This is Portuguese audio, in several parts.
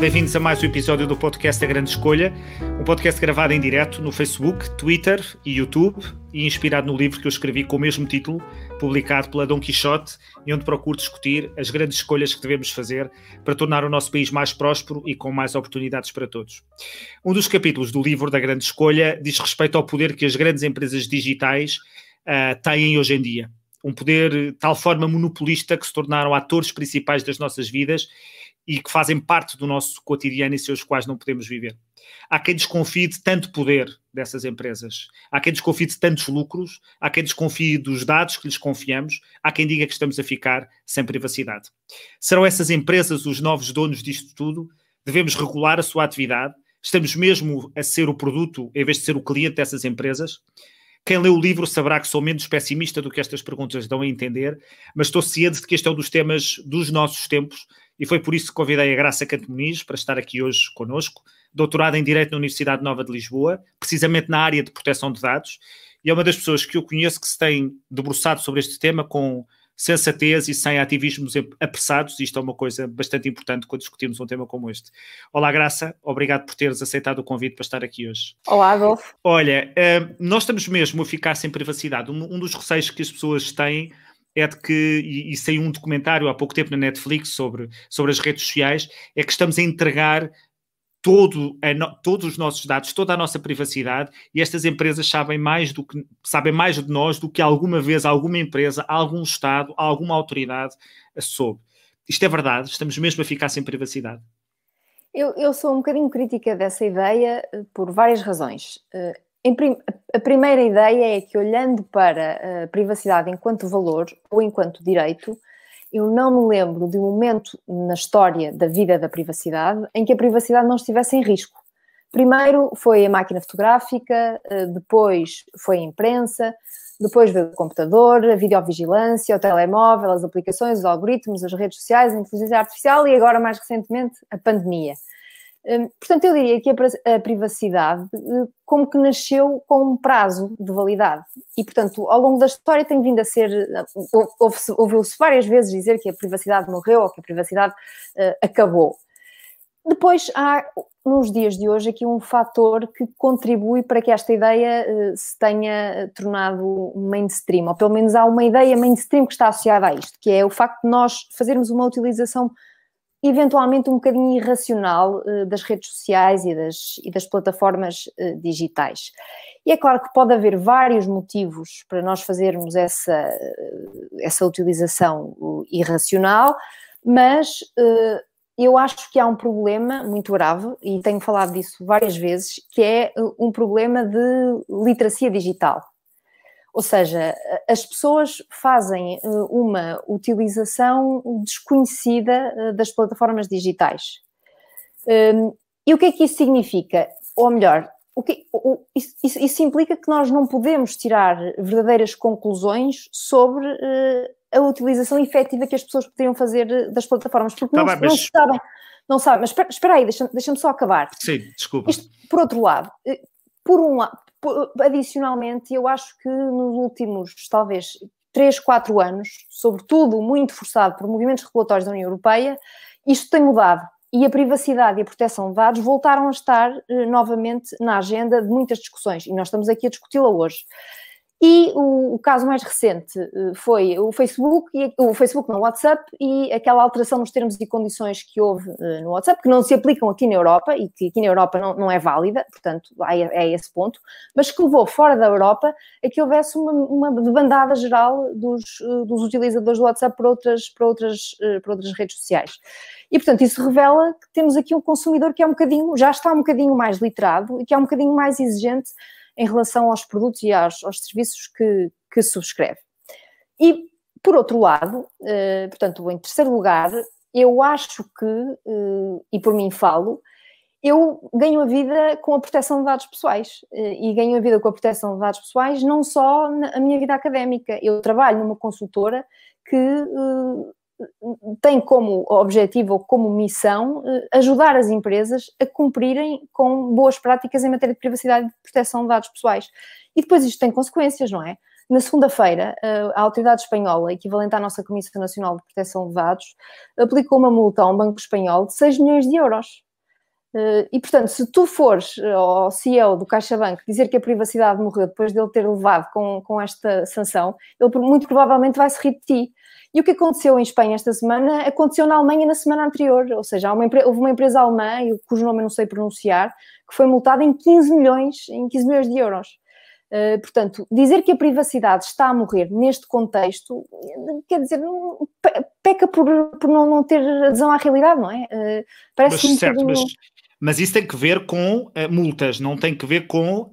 Bem-vindos a mais um episódio do podcast A Grande Escolha, um podcast gravado em direto no Facebook, Twitter e YouTube e inspirado no livro que eu escrevi com o mesmo título, publicado pela Dom Quixote, e onde procuro discutir as grandes escolhas que devemos fazer para tornar o nosso país mais próspero e com mais oportunidades para todos. Um dos capítulos do livro da Grande Escolha diz respeito ao poder que as grandes empresas digitais uh, têm hoje em dia. Um poder de tal forma monopolista que se tornaram atores principais das nossas vidas e que fazem parte do nosso cotidiano e sem os quais não podemos viver. Há quem desconfie de tanto poder dessas empresas, há quem desconfie de tantos lucros, há quem desconfie dos dados que lhes confiamos, há quem diga que estamos a ficar sem privacidade. Serão essas empresas os novos donos disto tudo? Devemos regular a sua atividade? Estamos mesmo a ser o produto em vez de ser o cliente dessas empresas? Quem lê o livro saberá que sou menos pessimista do que estas perguntas dão a entender, mas estou ciente de que este é um dos temas dos nossos tempos e foi por isso que convidei a Graça Canto Muniz para estar aqui hoje conosco, doutorada em Direito na Universidade Nova de Lisboa, precisamente na área de proteção de dados, e é uma das pessoas que eu conheço que se tem debruçado sobre este tema com sensatez e sem ativismos apressados, isto é uma coisa bastante importante quando discutimos um tema como este. Olá, Graça, obrigado por teres aceitado o convite para estar aqui hoje. Olá, Adolfo. Olha, eh, nós estamos mesmo a ficar sem privacidade. Um dos receios que as pessoas têm é de que, e, e saiu um documentário há pouco tempo na Netflix sobre, sobre as redes sociais, é que estamos a entregar todo no, todos os nossos dados, toda a nossa privacidade, e estas empresas sabem mais do que sabem mais de nós do que alguma vez alguma empresa, algum Estado, alguma autoridade soube. Isto é verdade, estamos mesmo a ficar sem privacidade. Eu, eu sou um bocadinho crítica dessa ideia eh, por várias razões. Eh, Prim a primeira ideia é que, olhando para a privacidade enquanto valor ou enquanto direito, eu não me lembro de um momento na história da vida da privacidade em que a privacidade não estivesse em risco. Primeiro foi a máquina fotográfica, eh, depois foi a imprensa, depois veio o computador, a videovigilância, o telemóvel, as aplicações, os algoritmos, as redes sociais, a inteligência artificial e agora, mais recentemente, a pandemia. Hum, portanto, eu diria que a privacidade eh, como que nasceu com um prazo de validade e, portanto, ao longo da história tem vindo a ser, eh, ouviu-se várias vezes dizer que a privacidade morreu ou que a privacidade uh, acabou. Depois há, nos dias de hoje, aqui um fator que contribui para que esta ideia se tenha tornado mainstream, ou pelo menos há uma ideia mainstream que está associada a isto, que é o facto de nós fazermos uma utilização eventualmente um bocadinho irracional uh, das redes sociais e das, e das plataformas uh, digitais. E é claro que pode haver vários motivos para nós fazermos essa, uh, essa utilização irracional, mas eu acho que há um problema muito grave, e tenho falado disso várias vezes, que é um problema de literacia digital. Ou seja, as pessoas fazem eh, uma utilização desconhecida eh, das plataformas digitais. Hum, e o que é que isso significa? Ou melhor, o que, o, isso, isso, implica que nós não podemos tirar verdadeiras conclusões sobre uh, a utilização efetiva que as pessoas poderiam fazer das plataformas, porque tá não, bem, mas... não sabem. Não sabem, mas espera, aí, deixa-me deixa só acabar. Sim, desculpa. Isto, por outro lado, por um lado, adicionalmente, eu acho que nos últimos, talvez, 3, 4 anos, sobretudo muito forçado por movimentos regulatórios da União Europeia, isto tem mudado. E a privacidade e a proteção de dados voltaram a estar eh, novamente na agenda de muitas discussões, e nós estamos aqui a discuti-la hoje. E o, o, caso mais recente eh, foi o Facebook, e, o Facebook no WhatsApp e aquela alteração nos termos e condições que houve uh, no WhatsApp, que não se aplicam aqui na Europa e que aqui na Europa não, não é válida, portanto, é, é esse ponto, mas que levou fora da Europa a que houvesse uma, uma geral dos, uh, dos utilizadores do WhatsApp para outras, para, outras, para outras redes sociais. E, portanto, isso revela que temos aqui um consumidor que é um bocadinho, já está um bocadinho mais literado e que é um bocadinho mais exigente em relação aos produtos e aos, aos serviços que, que subscreve. E, por outro lado, eh, portanto, em terceiro lugar, eu acho que, eh, e por mim falo, eu ganho a vida com a proteção de dados pessoais eh, e ganho a vida com a proteção de dados pessoais não só na minha vida académica. Eu trabalho numa consultora que tem como objetivo ou como missão eh, ajudar as empresas a cumprirem com boas práticas em matéria de privacidade e de proteção de dados pessoais. E depois isto tem consequências, não é? Na segunda-feira, eh, a autoridade espanhola, equivalente à nossa Comissão Nacional de Proteção de Dados, aplicou uma multa a um banco espanhol de 6 milhões de euros. Uh, e, portanto, se tu fores ao CEO do CaixaBank dizer que a privacidade morreu depois dele ter levado com, com esta sanção, ele muito provavelmente vai se rir de ti. E o que aconteceu em Espanha esta semana aconteceu na Alemanha na semana anterior, ou seja, uma, houve uma empresa alemã, cujo nome eu não sei pronunciar, que foi multada em 15 milhões, em 15 milhões de euros. Uh, portanto, dizer que a privacidade está a morrer neste contexto, quer dizer, peca por, por não, não, ter adesão à realidade, não é? Uh, parece mas, certo, mas, mas, isso tem que ver com uh, multas, não tem que ver com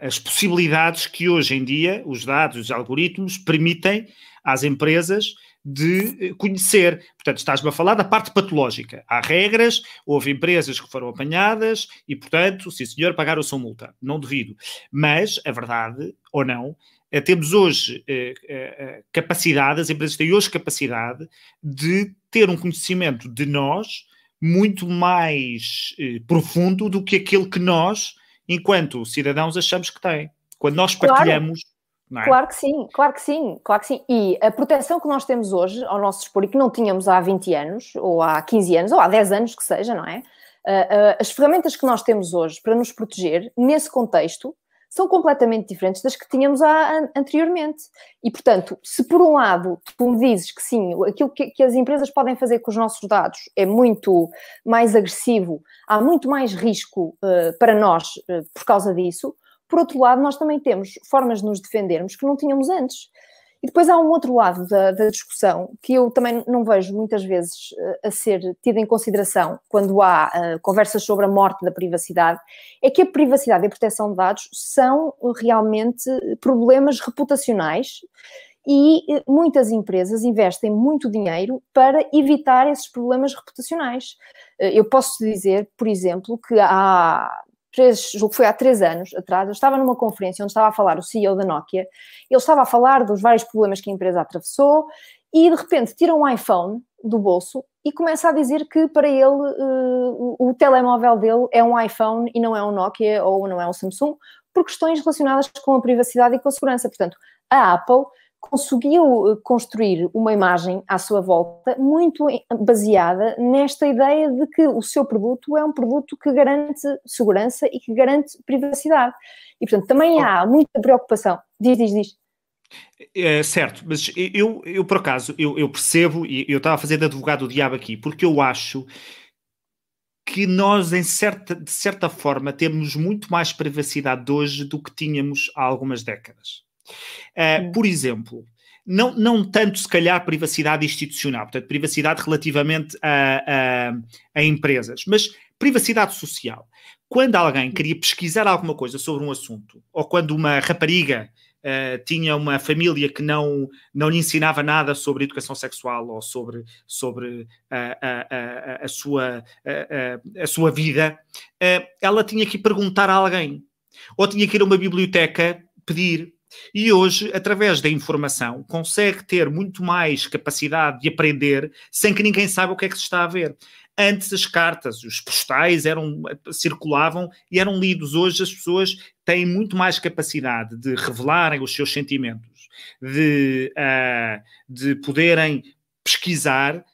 as possibilidades que hoje em dia os dados, os algoritmos permitem às empresas de eh, conhecer. Portanto, estás-me a falar da parte patológica. Há regras, houve empresas que foram apanhadas e, portanto, sim senhor, pagaram a sua multa. Não devido. Mas, a verdade, ou não, temos hoje eh, eh, capacidade, as empresas têm hoje capacidade de ter um conhecimento de nós muito mais profundo do que aquele que nós, enquanto cidadãos, achamos que têm. Quando nós partilhamos claro. É? Claro que sim, claro que sim, claro que sim. E a proteção que nós temos hoje ao nosso dispor e que não tínhamos há 20 anos, ou há 15 anos, ou há 10 anos que seja, não é? Uh, uh, as ferramentas que nós temos hoje para nos proteger, nesse contexto, são completamente diferentes das que tínhamos há, anteriormente. E, portanto, se por um lado tu me dizes que sim, aquilo que, que, as empresas podem fazer com os nossos dados é muito mais agressivo, há muito mais risco uh, para nós por causa disso, por outro lado, nós também temos formas de nos defendermos que não tínhamos antes. E depois há um outro lado da, da, discussão que eu também não vejo muitas vezes uh, a ser tido em consideração quando há uh, conversas sobre a morte da privacidade, é que a privacidade e a proteção de dados são realmente problemas reputacionais e uh, muitas empresas investem muito dinheiro para evitar esses problemas reputacionais. Eu posso dizer, por exemplo, que há três, julgo que foi há três anos atrás, eu estava numa conferência onde estava a falar o CEO da Nokia, ele estava a falar dos vários problemas que a empresa atravessou e de repente tira um iPhone do bolso e começa a dizer que para ele uh, o, o telemóvel dele é um iPhone e não é um Nokia ou não é um Samsung, por questões relacionadas com a privacidade e com a segurança. Portanto, a Apple conseguiu eh, construir uma imagem à sua volta muito baseada nesta ideia de que o seu produto é um produto que garante segurança e que garante privacidade. E, portanto, também há muita preocupação. Diz, diz, diz. É, certo, mas eu, eu por acaso, eu, eu percebo, e eu estava a fazer de advogado do diabo aqui, porque eu acho que nós, em certa, de certa forma, temos muito mais privacidade hoje do que tínhamos há algumas décadas. Uh, por exemplo, não, não tanto se calhar privacidade institucional, portanto, privacidade relativamente a, a, a empresas, mas privacidade social. Quando alguém queria pesquisar alguma coisa sobre um assunto, ou quando uma rapariga Uh, tinha uma família que não, não lhe ensinava nada sobre educação sexual ou sobre, sobre a, a, a, a sua, a, a, sua vida, uh, ela tinha que perguntar a alguém. Ou tinha que ir a uma biblioteca pedir. E hoje, através da informação, consegue ter muito mais capacidade de aprender sem que ninguém saiba o que é que se está a ver. Antes as cartas, os postais eram, circulavam e eram lidos. Hoje as pessoas têm muito mais capacidade de revelarem os seus sentimentos, de, uh, de poderem pesquisar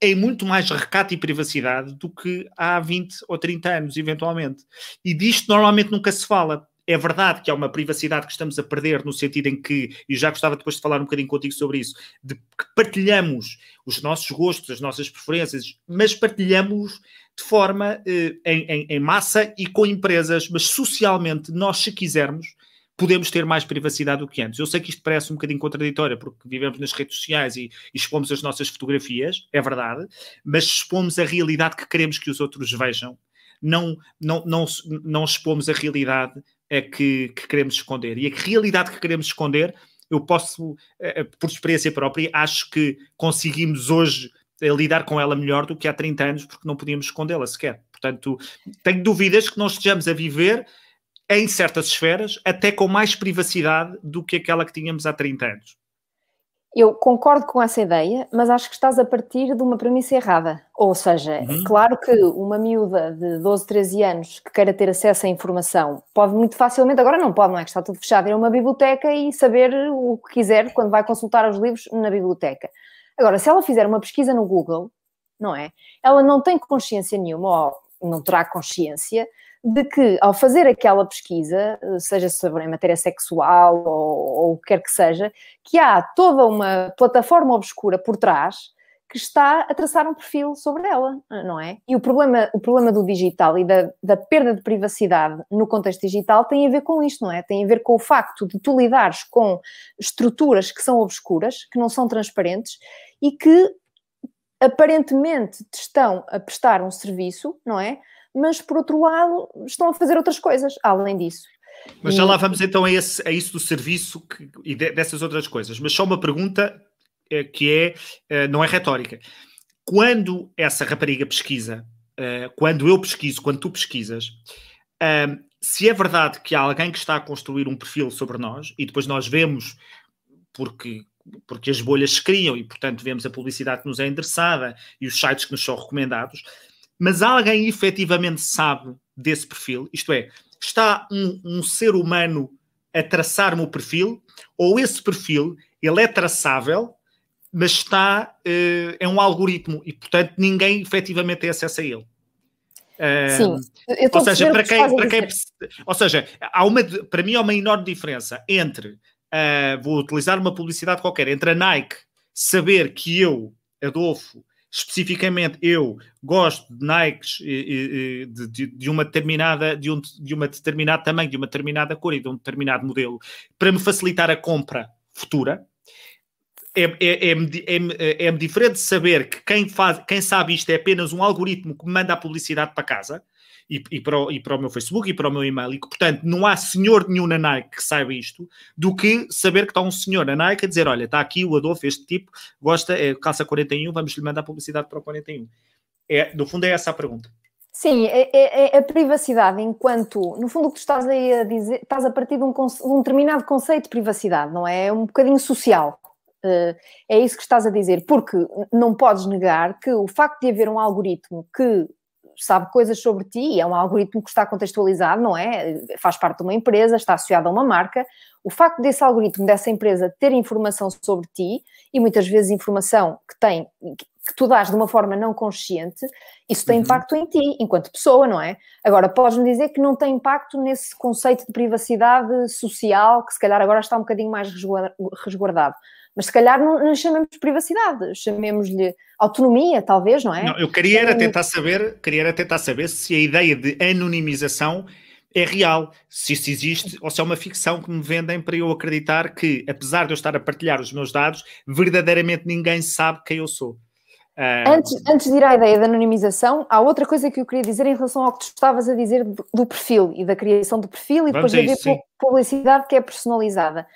em muito mais recato e privacidade do que há 20 ou 30 anos, eventualmente. E disto normalmente nunca se fala é verdade que há uma privacidade que estamos a perder no sentido em que, e já gostava depois de falar um bocadinho contigo sobre isso, de que partilhamos os nossos gostos, as nossas preferências, mas partilhamos de forma eh, em, em, em, massa e com empresas, mas socialmente, nós, se quisermos, podemos ter mais privacidade do que antes. Eu sei que isto parece um bocadinho contraditório, porque vivemos nas redes sociais e, e expomos as nossas fotografias, é verdade, mas expomos a realidade que queremos que os outros vejam. Não, não, não, não expomos a realidade é que, que queremos esconder. E a realidade que queremos esconder, eu posso, eh, eh, por experiência própria, acho que conseguimos hoje eh, lidar com ela melhor do que há 30 anos, porque não podíamos escondê-la sequer. Portanto, tenho dúvidas que nós estejamos a viver em certas esferas, até com mais privacidade do que aquela que tínhamos há 30 anos. Eu concordo com essa ideia, mas acho que estás a partir de uma premissa errada. Ou seja, uhum. é claro que uma miúda de 12, 13 anos que queira ter acesso à informação pode muito facilmente, agora não pode, não é que está tudo fechado, ir a uma biblioteca e saber o que quiser quando vai consultar os livros na biblioteca. Agora, se ela fizer uma pesquisa no Google, não é? Ela não tem consciência nenhuma, ou não terá consciência de que ao fazer aquela pesquisa, seja sobre matéria sexual ou, ou o que quer que seja, que há toda uma plataforma obscura por trás que está a traçar um perfil sobre ela, não é? E o problema, o problema do digital e da, da, perda de privacidade no contexto digital tem a ver com isto, não é? Tem a ver com o facto de tu lidares com estruturas que são obscuras, que não são transparentes e que aparentemente te estão a prestar um serviço, não é? Mas por outro lado estão a fazer outras coisas além disso. Mas já lá vamos então a, esse, a isso do serviço que, e de, dessas outras coisas. Mas só uma pergunta eh, que é, eh, não é retórica. Quando essa rapariga pesquisa, eh, quando eu pesquiso, quando tu pesquisas, se é verdade que há alguém que está a construir um perfil sobre nós e depois nós vemos, porque, porque as bolhas se criam e, portanto, vemos a publicidade que nos é endereçada e os sites que nos são recomendados, mas alguém efetivamente sabe desse perfil, isto é, está um, um ser humano a traçar-me o perfil, ou esse perfil ele é traçável mas está, uh, é um algoritmo e, portanto, ninguém efetivamente tem acesso a ele. Sim, eu ou seja, para quem, para quem, ou seja, há uma, para mim há uma enorme diferença entre, uh, vou utilizar uma publicidade qualquer, entre a Nike saber que eu, Adolfo, especificamente eu gosto de Nikes de, de, de, uma determinada de um de uma determinado tamanho, de uma determinada cor e de um determinado modelo, para me facilitar a compra futura, é, é, é, é, é, diferente saber que quem, faz, quem sabe isto é apenas um algoritmo que me manda a publicidade para casa e, e, para o, e para o meu Facebook e para o meu e-mail, e que, portanto, não há senhor nenhum na Nike que saiba isto, do que saber que está um senhor na Nike a dizer: Olha, está aqui o Adolfo, este tipo, gosta, é, calça 41, vamos lhe mandar publicidade para o 41. É, no fundo, é essa a pergunta. Sim, é, é, é, a privacidade enquanto, no fundo, o que tu estás aí a dizer, estás a partir de um, um determinado conceito de privacidade, não é? É um bocadinho social. Uh, é isso que estás a dizer, porque não podes negar que o facto de haver um algoritmo que sabe coisas sobre ti, é um algoritmo que está contextualizado, não é? Faz parte de uma empresa, está associado a uma marca. O facto desse algoritmo, dessa empresa, ter informação sobre ti, e muitas vezes informação que tem, que tu dás de uma forma não consciente, isso tem uhum. impacto em ti, enquanto pessoa, não é? Agora, podes-me dizer que não tem impacto nesse conceito de privacidade social, que se calhar agora está um bocadinho mais resguardado. Mas se calhar não, não chamemos privacidade, chamemos-lhe autonomia, talvez, não é? Não, eu queria era tentar saber, queria era tentar saber se a ideia de anonimização é real, se isso existe ou se é uma ficção que me vendem para eu acreditar que, apesar de eu estar a partilhar os meus dados, verdadeiramente ninguém sabe quem eu sou. Uh... Antes, antes de ir à ideia da anonimização, há outra coisa que eu queria dizer em relação ao que tu estavas a dizer do, do perfil e da criação do perfil e Vamos depois de haver publicidade que é personalizada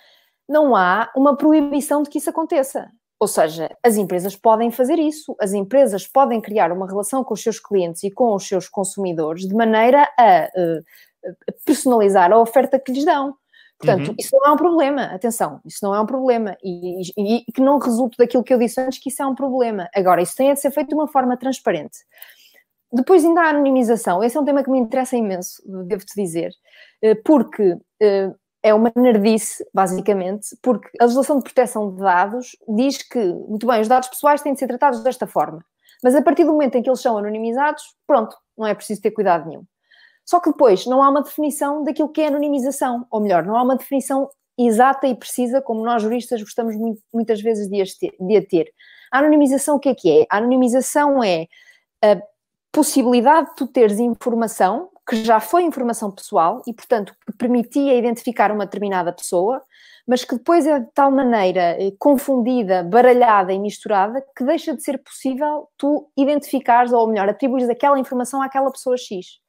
não há uma proibição de que isso aconteça. Ou seja, as empresas podem fazer isso, as empresas podem criar uma relação com os seus clientes e com os seus consumidores de maneira a uh, personalizar a oferta que lhes dão. Portanto, uhum. isso não é um problema, atenção, isso não é um problema e, e, e, que não resulte daquilo que eu disse antes, que isso é um problema. Agora, isso tem de ser feito de uma forma transparente. Depois ainda há a anonimização, esse é um tema que me interessa imenso, devo-te dizer, eh, porque eh, é uma nerdice, basicamente, porque a legislação de proteção de dados diz que, muito bem, os dados pessoais têm de ser tratados desta forma, mas a partir do momento em que eles são anonimizados, pronto, não é preciso ter cuidado nenhum. Só que depois não há uma definição daquilo que é anonimização, ou melhor, não há uma definição exata e precisa, como nós juristas gostamos muito, muitas vezes de a ter. A anonimização o que é que é? A anonimização é a possibilidade de tu teres informação que já foi informação pessoal e, portanto, que permitia identificar uma determinada pessoa, mas que depois é de tal maneira eh, confundida, baralhada e misturada que deixa de ser possível tu identificares, ou melhor, atribuires aquela informação àquela pessoa X.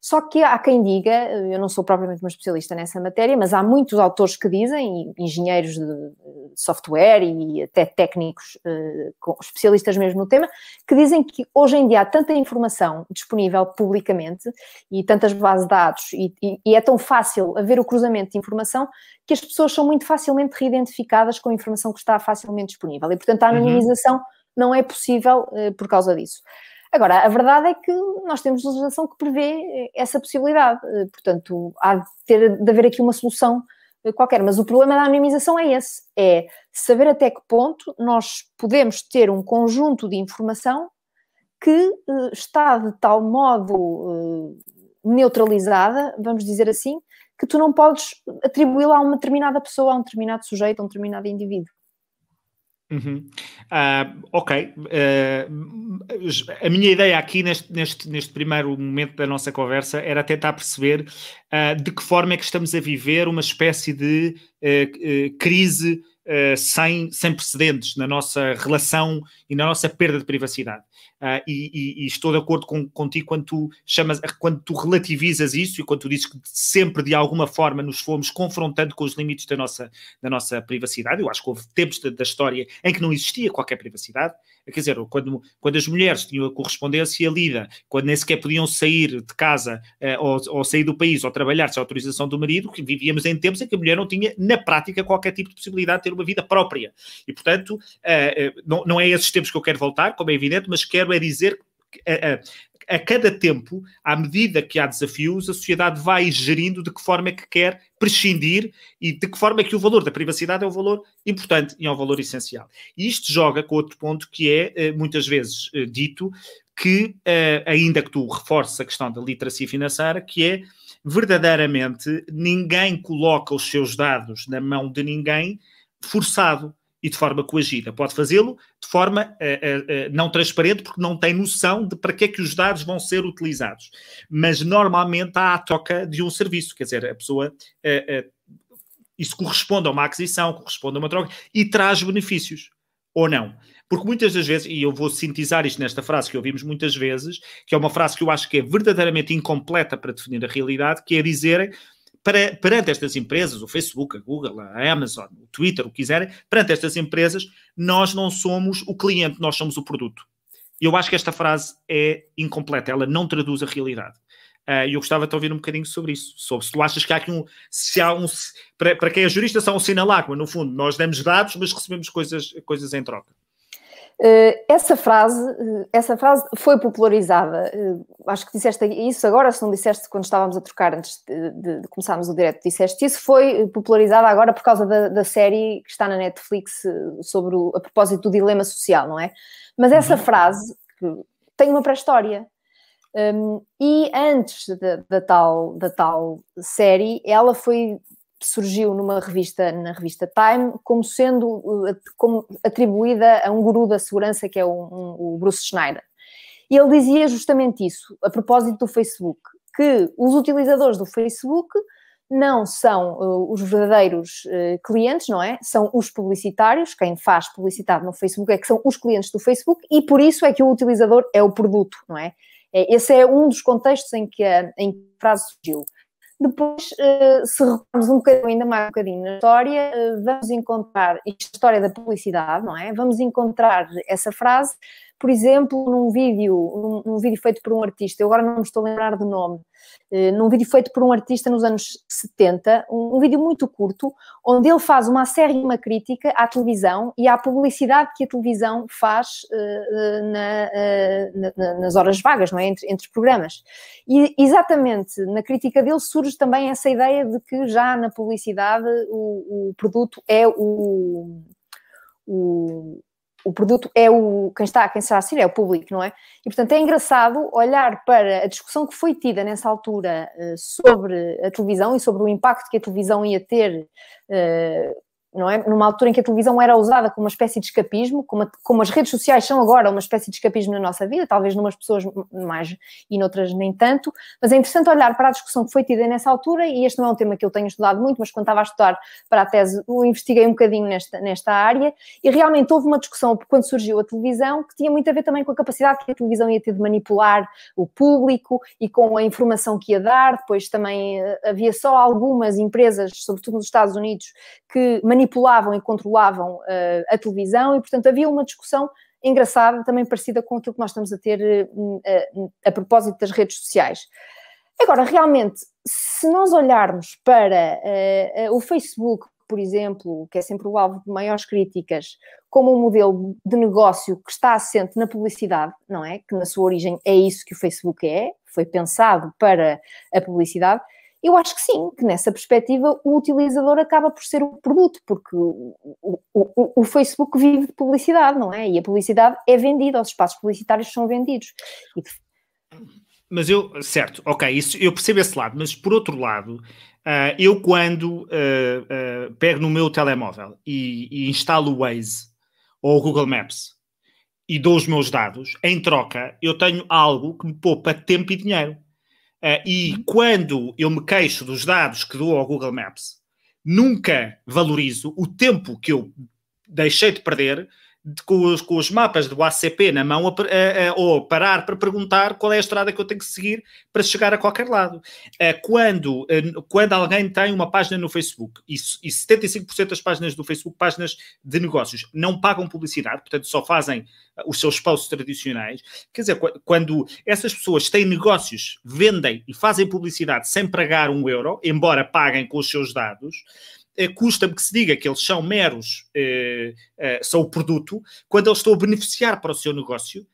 Só que há quem diga, eu não sou propriamente uma especialista nessa matéria, mas há muitos autores que dizem, engenheiros de software e até técnicos eh, especialistas mesmo no tema, que dizem que hoje em dia há tanta informação disponível publicamente e tantas bases de dados e, e, e é tão fácil haver o cruzamento de informação que as pessoas são muito facilmente reidentificadas com a informação que está facilmente disponível e, portanto, a uhum. anonimização uhum. não é possível uh, por causa disso. Agora, a verdade é que nós temos legislação que prevê essa possibilidade, eh, portanto, há de, ter, de haver aqui uma solução eh, qualquer, mas o problema da anonimização é esse, é saber até que ponto nós podemos ter um conjunto de informação que está de tal modo neutralizada, vamos dizer assim, que tu não podes atribuí-la a uma determinada pessoa, a um determinado sujeito, a um determinado indivíduo. Uh, ok. Uh, a minha ideia aqui neste, neste, neste primeiro momento da nossa conversa era tentar perceber uh, de que forma é que estamos a viver uma espécie de crise sem, sem precedentes na nossa relação e na nossa perda de privacidade. Uh, e, e, e, estou de acordo com, contigo quando tu chamas, quando tu relativizas isso e quando tu dizes que sempre de alguma forma nos fomos confrontando com os limites da nossa, da nossa privacidade. Eu acho que houve tempos da, da história em que não existia qualquer privacidade. Quer dizer, quando, quando as mulheres tinham a correspondência lida, quando nem sequer podiam sair de casa uh, ou, ou, sair do país ou trabalhar sem autorização do marido, vivíamos em tempos em que a mulher não tinha, na prática, qualquer tipo de possibilidade de ter uma vida própria. E, portanto, uh, não, não é esses tempos que eu quero voltar, como é evidente, mas quero é dizer que a, a, a, cada tempo, à medida que há desafios, a sociedade vai gerindo de que forma é que quer prescindir e de que forma é que o valor da privacidade é um valor importante e é um valor essencial. E isto joga com outro ponto que é eh, muitas vezes eh, dito que, eh, ainda que tu reforces a questão da literacia financeira, que é verdadeiramente ninguém coloca os seus dados na mão de ninguém forçado e de forma coagida. Pode fazê-lo de forma uh, uh, não transparente, porque não tem noção de para que é que os dados vão ser utilizados. Mas normalmente há a troca de um serviço, quer dizer, a pessoa. isso corresponde a uma aquisição, corresponde a uma troca e traz benefícios, ou não. Porque muitas das vezes, e eu vou sintetizar isto nesta frase que ouvimos muitas vezes, que é uma frase que eu acho que é verdadeiramente incompleta para definir a realidade, que é dizer para, perante estas empresas, o Facebook, a Google, a Amazon, o Twitter, o que quiserem, perante estas empresas, nós não somos o cliente, nós somos o produto. Eu acho que esta frase é incompleta, ela não traduz a realidade. Uh, e eu gostava de ouvir um bocadinho sobre isso. Sobre se tu achas que há aqui um. Se há um para, para quem é jurista, são um sinalagma, no fundo. Nós damos dados, mas recebemos coisas, coisas em troca. Eh, essa frase, eh, essa frase foi popularizada. Eh, acho que disseste isso agora, se não disseste quando estávamos a trocar antes de, de, de começarmos o direto, disseste isso, foi popularizada agora por causa da, da série que está na Netflix sobre o, a propósito do dilema social, não é? Mas essa uhum. frase tem uma pré-história. Um, e antes da, da, tal, da tal série, ela foi surgiu numa revista, na revista Time, como sendo como atribuída a um guru da segurança que é o, um, o Bruce Schneider. E ele dizia justamente isso, a propósito do Facebook, que os utilizadores do Facebook não são uh, os verdadeiros uh, clientes, não é? São os publicitários, quem faz publicidade no Facebook é que são os clientes do Facebook e por isso é que o utilizador é o produto, não é? é esse é um dos contextos em que a, em que a frase surgiu. Depois, uh, se recuarmos um bocadinho, ainda mais um bocadinho na história, uh, vamos encontrar, isto é a história da publicidade, não é? Vamos encontrar essa frase, por exemplo, num vídeo, num, num vídeo feito por um artista, eu agora não me estou a lembrar do nome, eh, num vídeo feito por um artista nos anos 70, um, um vídeo muito curto, onde ele faz uma acérrima crítica à televisão e à publicidade que a televisão faz uh, na, uh, na, nas horas vagas, não é? entre, entre programas. E exatamente na crítica dele surge também essa ideia de que já na publicidade o, o produto é o, o, o produto é o quem está, quem está a assistir é o público, não é? E portanto é engraçado olhar para a discussão que foi tida nessa altura uh, sobre a televisão e sobre o impacto que a televisão ia ter uh, não é? Numa altura em que a televisão era usada como uma espécie de escapismo, como, a, como as redes sociais são agora uma espécie de escapismo na nossa vida, talvez numas pessoas mais e noutras nem tanto, mas é interessante olhar para a discussão que foi tida nessa altura, e este não é um tema que eu tenho estudado muito, mas quando estava a estudar para a tese, eu investiguei um bocadinho nesta, nesta área, e realmente houve uma discussão quando surgiu a televisão que tinha muito a ver também com a capacidade que a televisão ia ter de manipular o público e com a informação que ia dar, depois também eh, havia só algumas empresas, sobretudo nos Estados Unidos, que manipulavam e controlavam uh, a televisão e, portanto, havia uma discussão engraçada, também parecida com aquilo que nós estamos a ter uh, a propósito das redes sociais. Agora, realmente, se nós olharmos para uh, o Facebook, por exemplo, que é sempre o alvo de maiores críticas, como um modelo de negócio que está assente na publicidade, não é? Que na sua origem é isso que o Facebook é, foi pensado para a publicidade Eu acho que sim, que nessa perspectiva o utilizador acaba por ser o produto, porque o, o, o, Facebook vive de publicidade, não é? E a publicidade é vendida, os espaços publicitários são vendidos. Mas eu, certo, ok, isso, eu percebo esse lado, mas por outro lado, uh, eu quando uh, uh, pego no meu telemóvel e, e instalo o Waze ou o Google Maps e dou os meus dados, em troca eu tenho algo que me poupa tempo e dinheiro. Uh, e uhum. quando eu me queixo dos dados que dou ao Google Maps, nunca valorizo o tempo que eu deixei de perder de, com, os, com, os, mapas do ACP na mão a, a, a, ou parar para perguntar qual é a estrada que eu tenho que seguir para chegar a qualquer lado. Uh, quando, uh, quando alguém tem uma página no Facebook e, e 75% das páginas do Facebook, páginas de negócios, não pagam publicidade, portanto só fazem os seus posts tradicionais, quer dizer, quando essas pessoas têm negócios, vendem e fazem publicidade sem pagar um euro, embora paguem com os seus dados, eh, custa-me que se diga que eles são meros, eh, eh, são o produto, quando eles estão a beneficiar para o seu negócio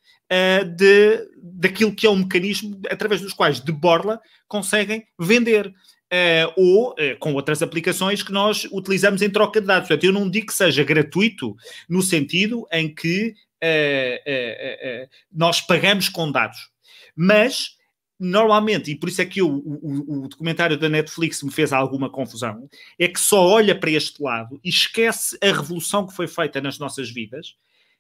de, daquilo que é um mecanismo através dos quais, de borla, conseguem vender. Uh, ou uh, com outras aplicações que nós utilizamos em troca de dados. Portanto, eu não digo que seja gratuito no sentido em que uh, nós pagamos com dados, mas normalmente, e por isso é que eu, o, o, documentário da Netflix me fez alguma confusão, é que só olha para este lado e esquece a revolução que foi feita nas nossas vidas,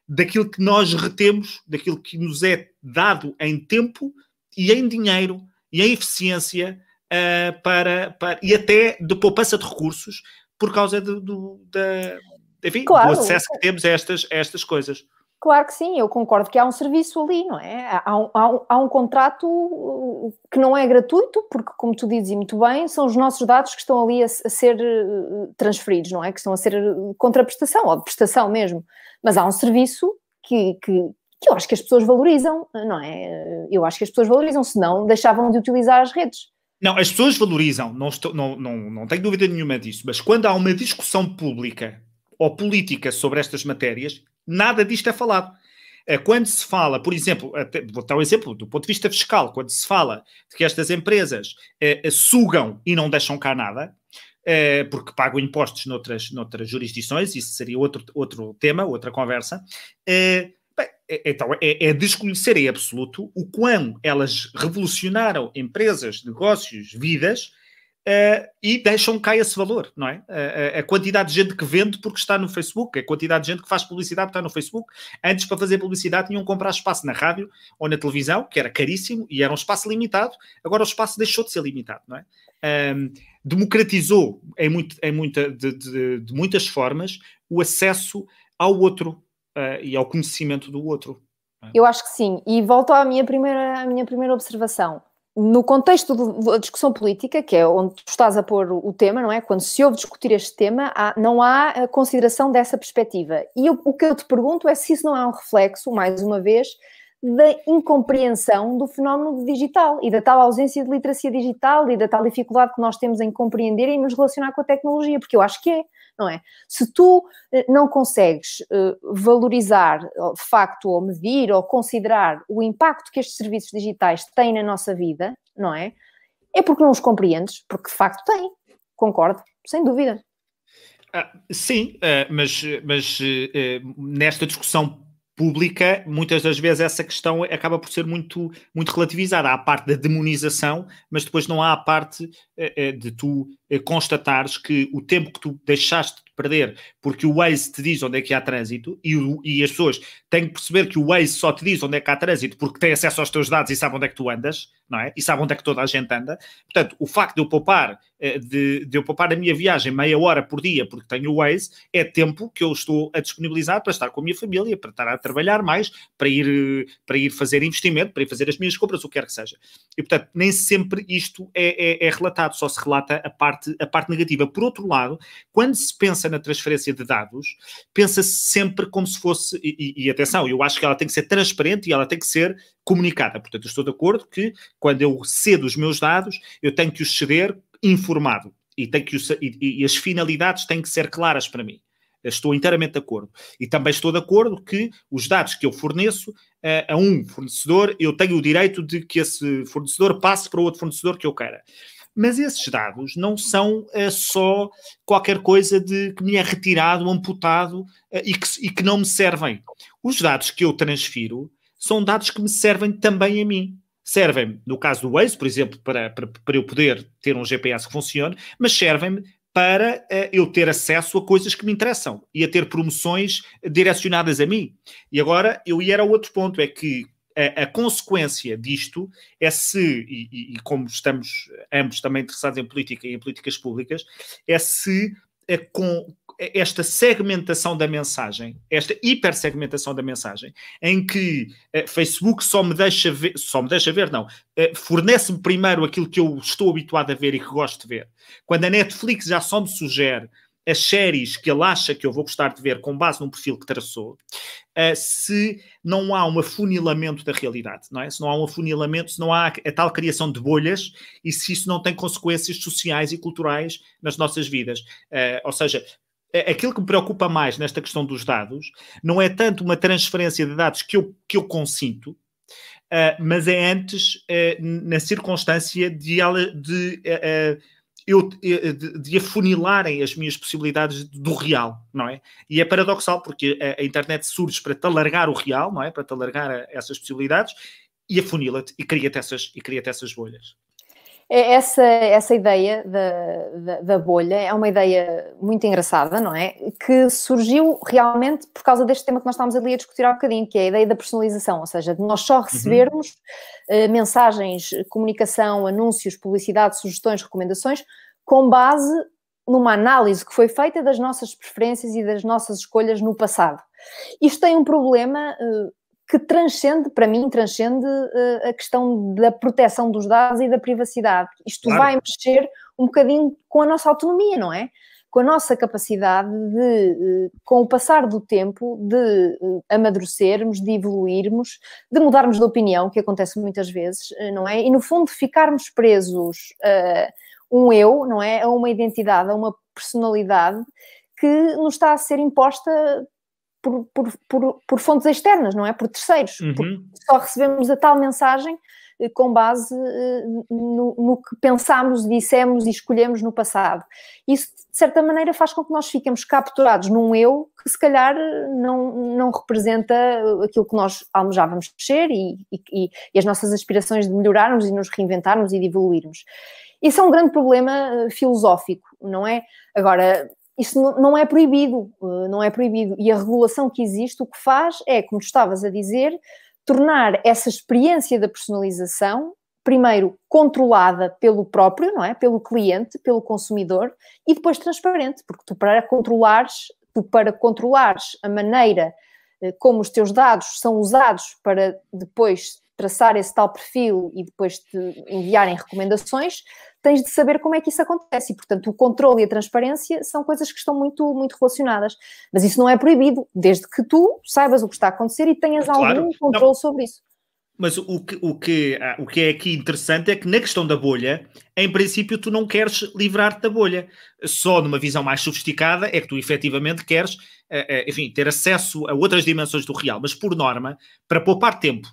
daquilo que nós retemos, daquilo que nos é dado em tempo e em dinheiro e em eficiência uh, para, para, e até de poupança de recursos por causa do, do, da, enfim, claro. do acesso que temos a estas, a estas coisas. Claro que sim, eu concordo que há um serviço ali, não é? Há um, há um, há um contrato uh, que não é gratuito, porque, como tu dizes muito bem, são os nossos dados que estão ali a, a ser uh, transferidos, não é? Que estão a ser uh, contraprestação, ou prestação mesmo. Mas há um serviço que, que, que eu acho que as pessoas valorizam, não é? Eu acho que as pessoas valorizam, senão deixavam de utilizar as redes. Não, as pessoas valorizam, não, estou, não, não, não tenho dúvida nenhuma disso, mas quando há uma discussão pública ou política sobre estas matérias, nada disto é falado. Eh, quando se fala, por exemplo, vou dar um exemplo do ponto de vista fiscal, quando se fala de que estas empresas eh, sugam e não deixam cá nada, eh, porque pagam impostos noutras, noutras jurisdições, isso seria outro, outro tema, outra conversa. Então, é, é desconhecer em absoluto o quão elas revolucionaram empresas, negócios, vidas, Uh, e deixam cair esse valor, não é? Uh, a quantidade de gente que vende porque está no Facebook, a quantidade de gente que faz publicidade porque está no Facebook. Antes, para fazer publicidade, tinham que comprar espaço na rádio ou na televisão, que era caríssimo e era um espaço limitado. Agora o espaço deixou de ser limitado, não é? Democratizou em, muito, em muita, de, de, de, muitas formas o acesso ao outro e ao conhecimento do outro. É? Eu acho que sim. E volto à minha primeira, à minha primeira observação no contexto da discussão política, que é onde tu estás a pôr o tema, não é? Quando se ouve discutir este tema, há, não há consideração dessa perspectiva. E eu, o que eu te pergunto é se isso não é um reflexo, mais uma vez, da incompreensão do fenómeno digital e da tal ausência de literacia digital e da tal dificuldade que nós temos em compreender e nos relacionar com a tecnologia, porque eu acho que é, não é? Se tu eh, não consegues uh, valorizar de facto ou medir ou considerar o impacto que estes serviços digitais têm na nossa vida, não é? É porque não os compreendes, porque de facto têm, concordo, sem dúvida. Ah, sim, uh, mas, mas nesta discussão pública, muitas das vezes essa questão acaba por ser muito, muito relativizada. Há a parte da demonização, mas depois não há a parte de tu constatares que o tempo que tu deixaste de perder porque o Waze te diz onde é que há trânsito e, o, e as pessoas têm que perceber que o Waze só te diz onde é que há trânsito porque tem acesso aos teus dados e sabe onde é que tu andas, não é? E sabe onde é que toda a gente anda. Portanto, o facto de eu poupar, eh, de, de eu poupar a minha viagem meia hora por dia porque tenho o Waze, é tempo que eu estou a disponibilizar para estar com a minha família, para estar a trabalhar mais, para ir, para ir fazer investimento, para ir fazer as minhas compras, o que quer que seja. E, portanto, nem sempre isto é, é, é relatado, só se relata a parte, a parte negativa. Por outro lado, quando se pensa na transferência de dados, pensa-se sempre como se fosse, e, e, atenção, eu acho que ela tem que ser transparente e ela tem que ser comunicada. Portanto, estou de acordo que quando eu cedo os meus dados, eu tenho que os ceder informado e, tenho que os, e, e as finalidades têm que ser claras para mim. Estou inteiramente de acordo. E também estou de acordo que os dados que eu forneço uh, a um fornecedor, eu tenho o direito de que esse fornecedor passe para outro fornecedor que eu queira. Mas esses dados não são uh, só qualquer coisa de que me é retirado, amputado uh, e, que, e que não me servem. Os dados que eu transfiro são dados que me servem também a mim servem, no caso do Waze, por exemplo, para, para, para eu poder ter um GPS que funcione, mas servem-me para uh, eu ter acesso a coisas que me interessam e a ter promoções direcionadas a mim. E agora eu ia ao outro ponto, é que a, consequência disto é se, e, e, como estamos ambos também interessados em política e em políticas públicas, é se é com, esta segmentação da mensagem, esta hipersegmentação da mensagem, em que uh, Facebook só me deixa ver, só me deixa ver, não, uh, fornece-me primeiro aquilo que eu estou habituado a ver e que gosto de ver. Quando a Netflix já só me sugere as séries que ele acha que eu vou gostar de ver com base num perfil que traçou, uh, se não há um afunilamento da realidade, não é? Se não há um afunilamento, se não há a tal criação de bolhas e se isso não tem consequências sociais e culturais nas nossas vidas. Uh, ou seja, aquilo que me preocupa mais nesta questão dos dados não é tanto uma transferência de dados que eu, que eu consinto, uh, mas é antes na circunstância de, de, eu, de, de, afunilarem as minhas possibilidades do real, não é? E é paradoxal porque a, a internet surge para te alargar o real, não é? Para te alargar essas possibilidades e afunila-te e cria-te essas, e cria essas bolhas. É, essa, essa ideia da, da, da, bolha é uma ideia muito engraçada, não é? Que surgiu realmente por causa deste tema que nós estávamos ali a discutir há bocadinho, que é a ideia da personalização, ou seja, de nós só uhum. recebermos uhum. uh, mensagens, comunicação, anúncios, publicidade, sugestões, recomendações, com base numa análise que foi feita das nossas preferências e das nossas escolhas no passado. Isto tem um problema uh, que transcende, para mim, transcende uh, a questão da proteção dos dados e da privacidade. Isto claro. vai mexer um bocadinho com a nossa autonomia, não é? Com a nossa capacidade de, uh, com o passar do tempo, de uh, amadurecermos, de evoluirmos, de mudarmos de opinião, que acontece muitas vezes, não é? E no fundo ficarmos presos a um eu, não é? A uma identidade, a uma personalidade que nos está a ser imposta por, por, por, por, fontes externas, não é? Por terceiros. Uhum. Só recebemos a tal mensagem eh, com base eh, no, no, que pensámos, dissemos e escolhemos no passado. Isso, de certa maneira, faz com que nós fiquemos capturados num eu que, se calhar, não, não representa aquilo que nós almejávamos ser e, e, e as nossas aspirações de melhorarmos e nos reinventarmos e de evoluirmos. Isso é um grande problema eh, filosófico, não é? Agora, isso não é proibido, eh, não é proibido. E a regulação que existe o que faz é, como tu estavas a dizer, tornar essa experiência da personalização, primeiro controlada pelo próprio, não é? Pelo cliente, pelo consumidor, e depois transparente, porque tu para controlares, tu para controlares a maneira eh, como os teus dados são usados para depois traçar esse tal perfil e depois te enviarem recomendações, tens de saber como é que isso acontece. E, portanto, o controle e a transparência são coisas que estão muito, muito relacionadas. Mas isso não é proibido, desde que tu saibas o que está a acontecer e tenhas claro. algum controle não. sobre isso. Mas o que, o, que, ah, o que é aqui interessante é que na questão da bolha, em princípio, tu não queres livrar-te da bolha. Só numa visão mais sofisticada é que tu efetivamente queres, ah, ah, enfim, ter acesso a outras dimensões do real. Mas por norma, para poupar tempo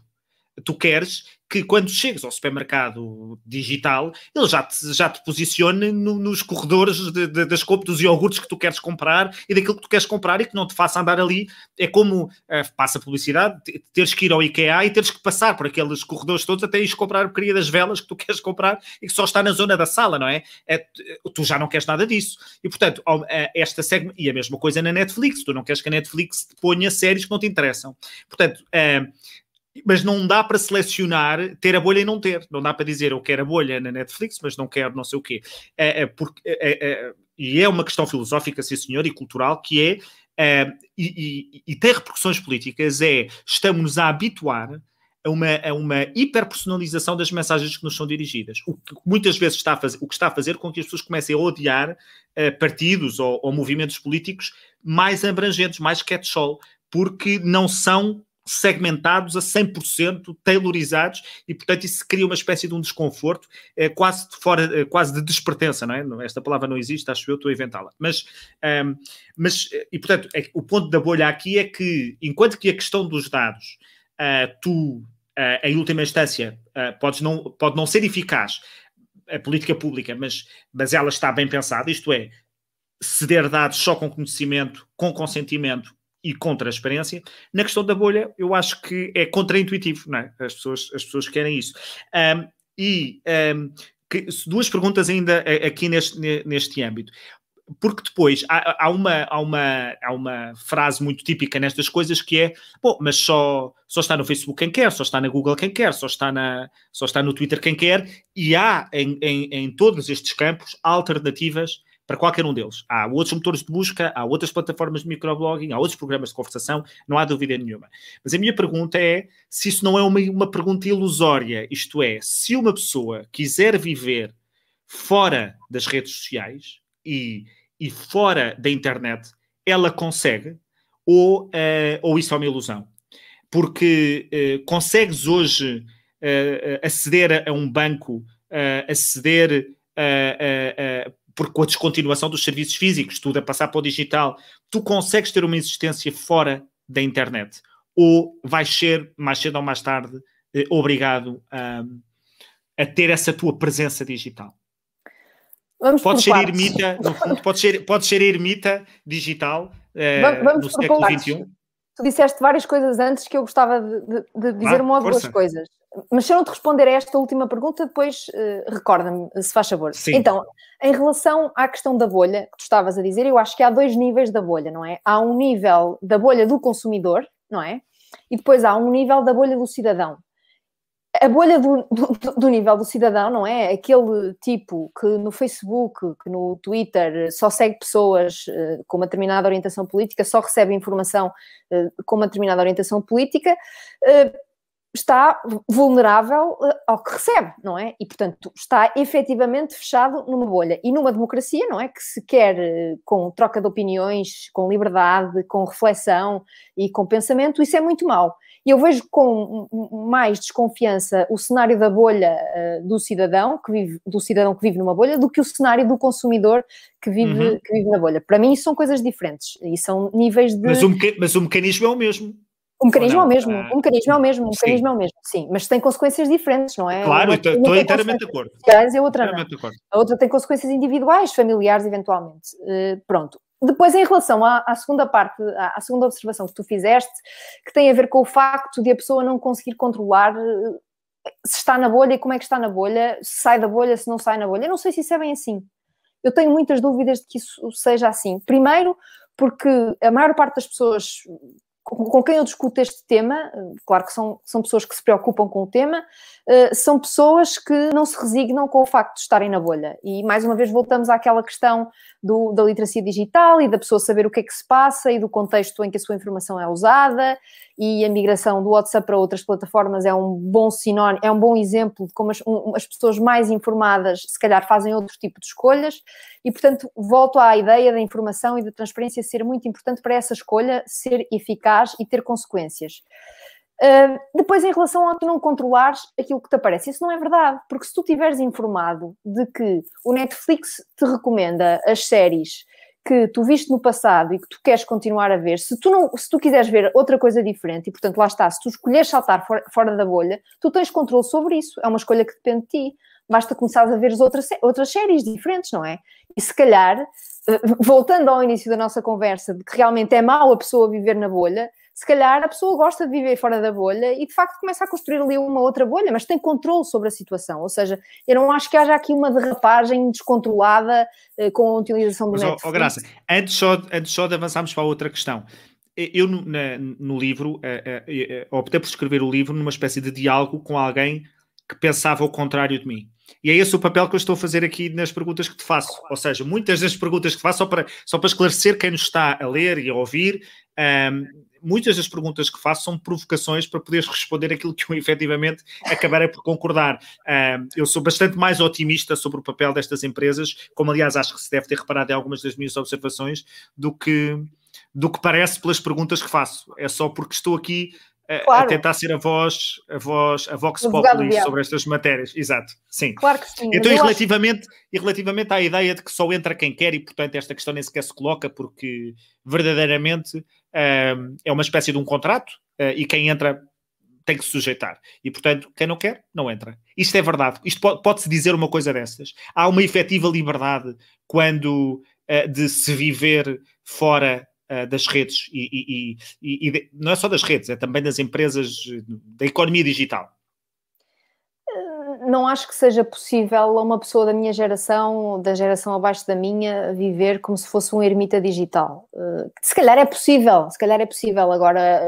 tu queres que quando chegues ao supermercado digital, ele já te, já te posicione no, nos corredores de, de, das compras dos iogurtes que tu queres comprar e daquilo que tu queres comprar e que não te faça andar ali. É como, uh, passa publicidade, teres que ir ao IKEA e teres que passar por aqueles corredores todos até ires comprar a porcaria das velas que tu queres comprar e que só está na zona da sala, não é? é tu já não queres nada disso. E, portanto, esta segment... E a mesma coisa na Netflix. Tu não queres que a Netflix te ponha séries que não te interessam. Portanto... Uh, mas não dá para selecionar ter a bolha e não ter. Não dá para dizer eu quero a bolha na Netflix, mas não quero não sei o quê. É, é porque, é, é, e é uma questão filosófica, sim senhor, e cultural, que é, é e, e, e, tem repercussões políticas, é estamos-nos a habituar a uma, a uma hiperpersonalização das mensagens que nos são dirigidas. O que muitas vezes está a fazer, o que está a fazer com que as pessoas comecem a odiar uh, partidos ou, ou movimentos políticos mais abrangentes, mais catch-all, porque não são segmentados a 100%, tailorizados, e portanto isso cria uma espécie de um desconforto, é, quase de fora, é, quase de despertença, não é? Esta palavra não existe, acho eu, estou a inventá-la. Mas, um, mas, e portanto, é, o ponto da bolha aqui é que, enquanto que a questão dos dados, uh, tu, uh, em última instância, uh, podes não, pode não ser eficaz, a política pública, mas, mas ela está bem pensada, isto é, ceder dados só com conhecimento, com consentimento e com transparência. Na questão da bolha, eu acho que é contraintuitivo, não é? As pessoas, as pessoas querem isso. Um, e um, que, duas perguntas ainda aqui neste, neste âmbito. Porque depois há, há, uma, há, uma, há uma frase muito típica nestas coisas que é: bom, mas só, só está no Facebook quem quer, só está na Google quem quer, só está, na, só está no Twitter quem quer, e há em, em, em todos estes campos alternativas para qualquer um deles. Há outros motores de busca, há outras plataformas de microblogging, há outros programas de conversação, não há dúvida nenhuma. Mas a minha pergunta é se isso não é uma, uma pergunta ilusória, isto é, se uma pessoa quiser viver fora das redes sociais e, e fora da internet, ela consegue, ou, uh, ou isso é uma ilusão? Porque uh, consegues hoje uh, aceder a, a, um banco, aceder a, porque com a descontinuação dos serviços físicos, tudo a passar para o digital, tu consegues ter uma existência fora da internet? Ou vais ser, mais cedo ou mais tarde, eh, obrigado a, a ter essa tua presença digital? Vamos podes ser partes. ermita, no fundo, podes ser, podes ser ermita digital eh, vamos, no século XXI. Tu disseste várias coisas antes que eu gostava de, de, de dizer ah, uma ou duas coisas. Mas se eu não te responder a esta última pergunta, depois uh, recorda-me, se faz favor. Sim. Então, em relação à questão da bolha, que tu estavas a dizer, eu acho que há dois níveis da bolha, não é? Há um nível da bolha do consumidor, não é? E depois há um nível da bolha do cidadão. A bolha do, do, do nível do cidadão, não é? Aquele tipo que no Facebook, que no Twitter só segue pessoas uh, com uma determinada orientação política, só recebe informação uh, com uma determinada orientação política. Está vulnerável eh, ao que recebe, não é? E, portanto, está efetivamente fechado numa bolha. E numa democracia, não é? Que se quer eh, com troca de opiniões, com liberdade, com reflexão e com pensamento, isso é muito mau. E eu vejo com mais desconfiança o cenário da bolha uh, do cidadão, que vive, do cidadão que vive numa bolha, do que o cenário do consumidor que vive, uhum. que vive na bolha. Para mim, isso são coisas diferentes e são níveis de. Mas o, mas o mecanismo é o mesmo. O mecanismo é o mesmo, o mecanismo é o mesmo, o mecanismo é o mesmo, sim, mas tem consequências diferentes, não é? Claro, estou inteiramente de acordo. A outra não. A outra tem consequências individuais, familiares, eventualmente. Uh, pronto. Depois, em relação à, à, segunda parte, à, à, segunda observação que tu fizeste, que tem a ver com o facto de a pessoa não conseguir controlar uh, se está na bolha e como é que está na bolha, se sai da bolha, se não sai na bolha. Eu não sei se isso é bem assim. Eu tenho muitas dúvidas de que isso seja assim. Primeiro, porque a maior parte das pessoas com quem eu discuto este tema, claro que são, são pessoas que se preocupam com o tema, uh, são pessoas que não se resignam com o facto de estarem na bolha. E mais uma vez voltamos àquela questão do, da literacia digital e da pessoa saber o que é que se passa e do contexto em que a sua informação é usada e a migração do WhatsApp para outras plataformas é um bom sinónimo, é um bom exemplo de como as, um, as pessoas mais informadas se calhar fazem outro tipo de escolhas e, portanto, volto à ideia da informação e da transparência ser muito importante para essa escolha ser eficaz e ter consequências. Uh, depois, em relação a tu não controlares aquilo que te aparece, isso não é verdade, porque se tu estiveres informado de que o Netflix te recomenda as séries que tu viste no passado e que tu queres continuar a ver, se tu, não, se tu quiseres ver outra coisa diferente, e portanto lá está, se tu escolheres saltar for, fora da bolha, tu tens controle sobre isso, é uma escolha que depende de ti. Basta começar a ver outras, outras séries diferentes, não é? E se calhar, eh, voltando ao início da nossa conversa, de que realmente é mau a pessoa viver na bolha, se calhar a pessoa gosta de viver fora da bolha e de facto começa a construir ali uma outra bolha, mas tem controle sobre a situação. Ou seja, eu não acho que haja aqui uma derrapagem descontrolada eh, com a utilização do mas, Netflix. Oh, Graça, antes só, antes só de avançarmos para a outra questão. Eu, no, na, no livro, eh, eh, optei por escrever o livro numa espécie de diálogo com alguém que pensava o contrário de mim. E é esse o papel que eu estou a fazer aqui nas perguntas que te faço. Ou seja, muitas das perguntas que faço, só para, só para esclarecer quem nos está a ler e a ouvir, um, muitas das perguntas que faço são provocações para poderes responder aquilo que eu efetivamente acabarei por concordar. Uh, eu sou bastante mais otimista sobre o papel destas empresas, como aliás acho que se deve ter reparado em algumas das minhas observações, do que, do que parece pelas perguntas que faço. É só porque estou aqui claro. a tentar ser a voz, a voz, a Vox Populi sobre estas matérias. Exato, sim. Claro que sim. Então, e relativamente, acho... e relativamente à ideia de que só entra quem quer, e portanto esta questão nem sequer se coloca, porque verdadeiramente uh, é uma espécie de um contrato, uh, e quem entra tem que se sujeitar. E, portanto, quem não quer, não entra. Isto é verdade. Isto pode-se dizer uma coisa dessas. Há uma efetiva liberdade quando uh, de se viver fora uh, das redes e, e, e, e de, não é só das redes, é também das empresas da economia digital não acho que seja possível a uma pessoa da minha geração, da geração abaixo da minha, viver como se fosse um ermita digital. Uh, se calhar é possível, se calhar é possível. Agora,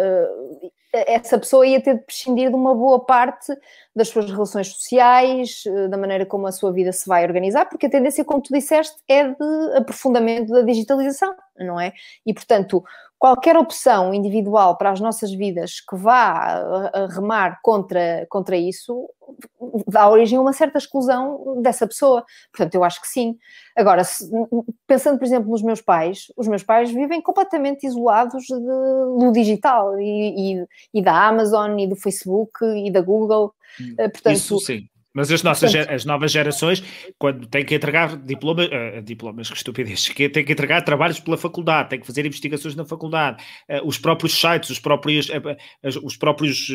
essa pessoa ia ter de prescindir de uma boa parte das suas relações sociais, uh, da maneira como a sua vida se vai organizar, porque a tendência, como tu disseste, é de aprofundamento da digitalização, não é? E, portanto, qualquer opção individual para as nossas vidas que vá a, remar contra, contra isso dá origem a uma certa exclusão dessa pessoa. Portanto, eu acho que sim. Agora, se, pensando, por exemplo, nos meus pais, os meus pais vivem completamente isolados de, do digital e, e, e, da Amazon e do Facebook e da Google. Hum, Portanto, Isso sim. Mas as nossas as novas gerações, quando têm que entregar diploma, uh, diplomas, que estupidez, que têm que entregar trabalhos pela faculdade, têm que fazer investigações na faculdade, uh, os próprios sites, os próprios, uh, os próprios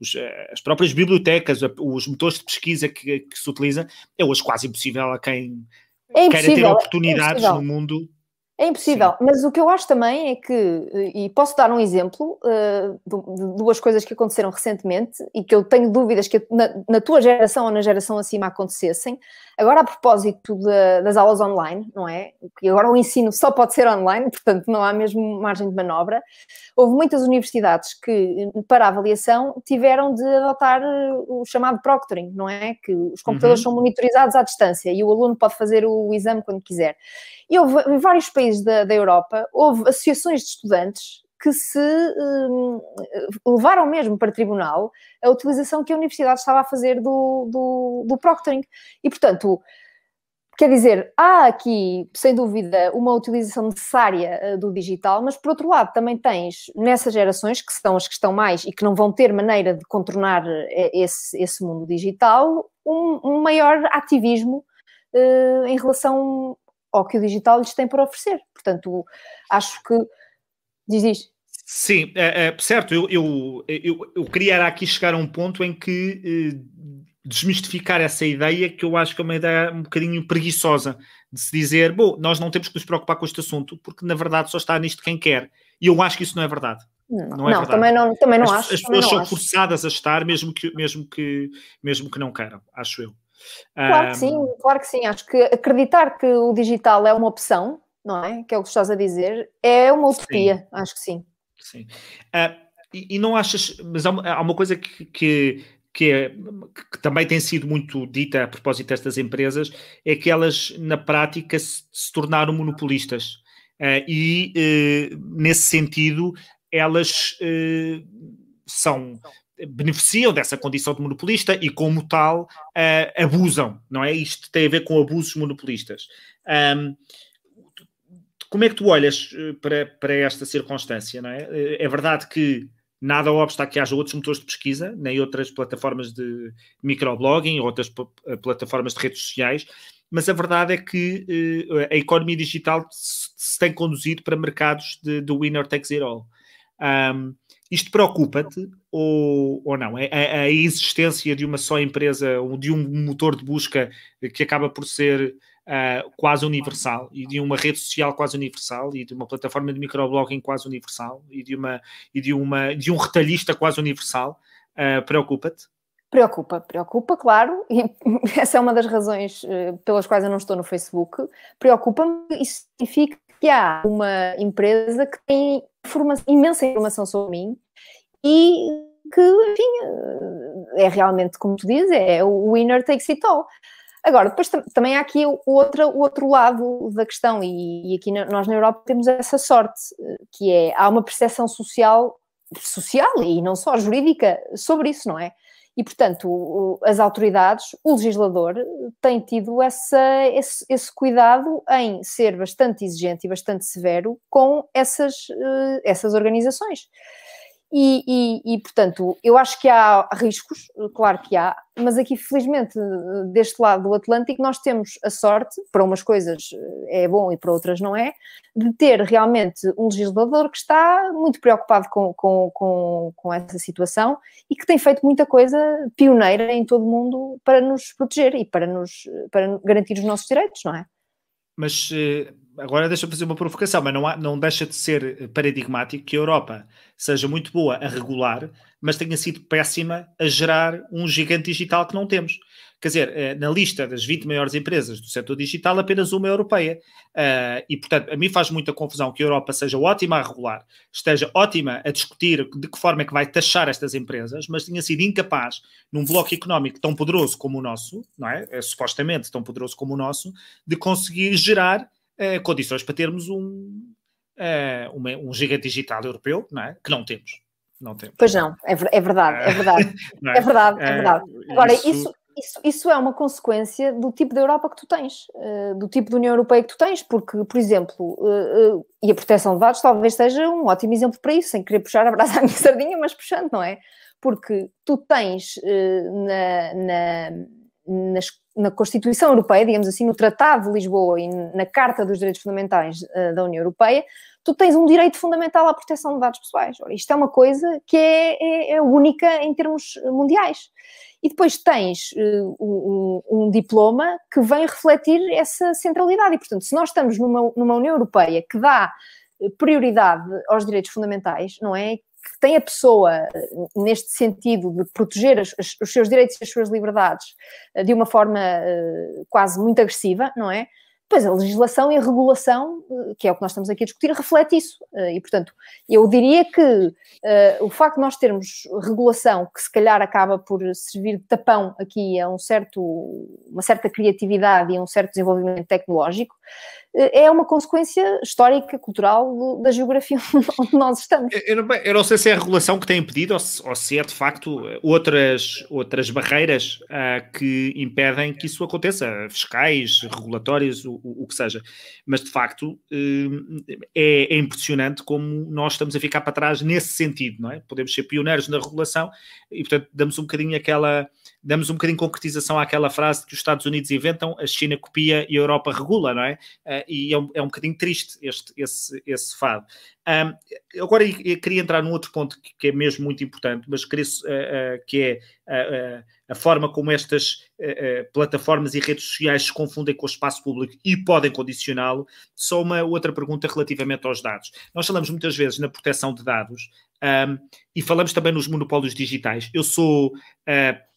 os, as próprias bibliotecas, os motores de pesquisa que, que, se utilizam, é hoje quase impossível a quem é queira ter é oportunidades é no mundo é impossível, Sim. mas o que eu acho também é que, e posso dar um exemplo uh, de duas coisas que aconteceram recentemente e que eu tenho dúvidas que na, na tua geração ou na geração acima acontecessem. Agora, a propósito das aulas online, não é? Que agora o ensino só pode ser online, portanto não há mesmo margem de manobra. Houve muitas universidades que, para a avaliação, tiveram de adotar eh, o chamado proctoring, não é? Que os computadores uhum. são monitorizados à distância e o aluno pode fazer o exame quando quiser. E houve, em vários países da, da Europa, houve associações de estudantes que se um, levaram mesmo para tribunal a utilização que a universidade estava a fazer do, do, do proctoring. E, portanto, quer dizer, há aqui, sem dúvida, uma utilização necessária uh, do digital, mas, por outro lado, também tens, nessas gerações, que são as que estão mais e que não vão ter maneira de contornar uh, esse, esse mundo digital, um, um maior ativismo uh, em relação ao que o digital lhes tem para oferecer. Portanto, acho que. Diz, diz. Sim, é, é, certo. Eu, eu, eu, eu queria aqui chegar a um ponto em que eh, desmistificar essa ideia, que eu acho que é uma ideia um bocadinho preguiçosa, de se dizer, bom, nós não temos que nos preocupar com este assunto, porque na verdade só está nisto quem quer. E eu acho que isso não é verdade. Não, não, é não também não, também não as, acho. As pessoas são acho. forçadas a estar, mesmo que, mesmo, que, mesmo que não queiram, acho eu. Claro que sim, claro que sim. Acho que acreditar que o digital é uma opção, não é? Que é o que estás a dizer, é uma utopia, sim. acho que sim. Sim. Uh, e, e, não achas, mas há, há uma coisa que, que, que, é, que, também tem sido muito dita a propósito destas empresas, é que elas, na prática, se, se tornaram monopolistas. Uh, e, uh, nesse sentido, elas são beneficiam dessa condição de monopolista e, como tal, uh, abusam, não é? Isto tem a ver com abusos monopolistas. Um, como é que tu olhas eh, para, para esta circunstância, não é? Eh, é verdade que nada obsta que haja outros motores de pesquisa, nem outras plataformas de microblogging, outras plataformas de redes sociais, mas a verdade é que uh, a economia digital se, se, tem conduzido para mercados de, de winner takes it all. Um, isto preocupa-te ou, ou não? É, a, a, existência de uma só empresa, de um motor de busca que acaba por ser uh, quase universal e de uma rede social quase universal e de uma plataforma de microblogging quase universal e de, uma, e de, uma, de um retalhista quase universal, uh, preocupa-te? Preocupa, preocupa, claro, e essa é uma das razões uh, pelas quais eu não estou no Facebook. Preocupa-me, isso significa que há uma empresa que tem imensa informação sobre mim e que, enfim, é realmente, como tu dizes, é o winner takes it all. Agora, depois também há aqui o outro, o outro lado da questão, e, e aqui na, nós na Europa temos essa sorte, que é, há uma percepção social, social e não só jurídica, sobre isso, não é? E, portanto, as autoridades, o legislador, têm tido essa, esse, esse, cuidado em ser bastante exigente e bastante severo com essas, eh, essas organizações. E, e, e, portanto, eu acho que há riscos, claro que há, mas aqui, felizmente, deste lado do Atlântico, nós temos a sorte, para umas coisas é bom e para outras não é, de ter realmente um legislador que está muito preocupado com, com, com, com essa situação e que tem feito muita coisa pioneira em todo o mundo para nos proteger e para, nos, para garantir os nossos direitos, não é? Mas eh, agora deixa-me fazer uma provocação, mas não, há, não deixa de ser paradigmático que a Europa seja muito boa a regular, mas tenha sido péssima a gerar um gigante digital que não temos. Quer dizer, eh, na lista das 20 maiores empresas do setor digital, apenas uma é europeia. Uh, e, portanto, a mim faz muita confusão que a Europa seja ótima a regular, esteja ótima a discutir de que forma é que vai taxar estas empresas, mas tenha sido incapaz, num bloco económico tão poderoso como o nosso, não é? é supostamente tão poderoso como o nosso, de conseguir gerar uh, condições para termos um, uma, um gigante digital europeu, não é? Que não temos. Não temos. Pois não, é, é verdade, é verdade. é? é verdade, é verdade. Agora, isso, isso isso, isso, é uma consequência do tipo de Europa que tu tens, uh, do tipo de União Europeia que tu tens, porque, por exemplo, uh, uh, e a proteção de dados talvez seja um ótimo exemplo para isso, sem querer puxar a brasa à minha sardinha, mas puxando, não é? Porque tu tens na, na, na, Constituição Europeia, digamos assim, no Tratado de Lisboa e na Carta dos Direitos Fundamentais da União Europeia, tu tens um direito fundamental à proteção de dados pessoais. Ora, isto é uma coisa que é, é, é única em termos mundiais e depois tens uh, um, um, diploma que vem refletir essa centralidade. E, portanto, se nós estamos numa, numa União Europeia que dá eh, prioridade aos direitos fundamentais, não é? Que tem a pessoa, eh, neste sentido, de proteger as, os seus direitos e as suas liberdades de uma forma uh, quase muito agressiva, não é? Pois a legislação e a regulação, eh, que é o que nós estamos aqui a discutir, reflete isso. Eh, e, portanto, eu diria que uh, o facto de nós termos regulação que se calhar acaba por servir de tapão aqui a um certo, uma certa criatividade e a um certo desenvolvimento tecnológico, é uma consequência histórica, cultural da geografia onde nós estamos. Eu não, eu não sei se é a regulação que tem impedido ou se, ou se é de facto outras, outras barreiras uh, que impedem que isso aconteça, fiscais, regulatórias, o, o, o que seja. Mas de facto uh, é, é, impressionante como nós estamos a ficar para trás nesse sentido, não é? Podemos ser pioneiros na regulação e, portanto, damos um bocadinho aquela damos um bocadinho de concretização àquela frase que os Estados Unidos inventam, a China copia e a Europa regula, não é? Uh, e é um, é um bocadinho triste este, esse, esse fado. Um, agora queria entrar num outro ponto que, que é mesmo muito importante, mas queria, uh, uh, que é a forma como estas plataformas e redes sociais se confundem com o espaço público e podem condicioná-lo. Só uma outra pergunta relativamente aos dados. Nós falamos muitas vezes na proteção de dados um, e falamos também nos monopólios digitais. Eu sou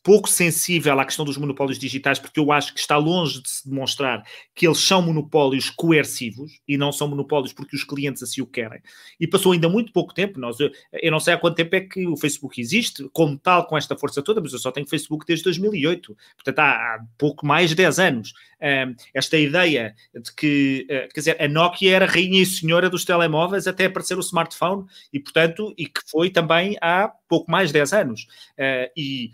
pouco sensível à questão dos monopólios digitais, porque eu acho que está longe de se demonstrar que eles são monopólios coercivos e não são monopólios porque os clientes assim o querem. E passou ainda muito pouco tempo, nós, eu, eu não sei há quanto tempo é que o Facebook existe, como tal, com esta força toda, mas eu só tenho Facebook desde 2008, portanto há, há pouco mais de 10 anos. Um, esta ideia de que, uh, quer dizer, a Nokia era rainha e senhora dos telemóveis até aparecer o smartphone e, portanto, e que foi também há pouco mais de 10 anos. Uh, e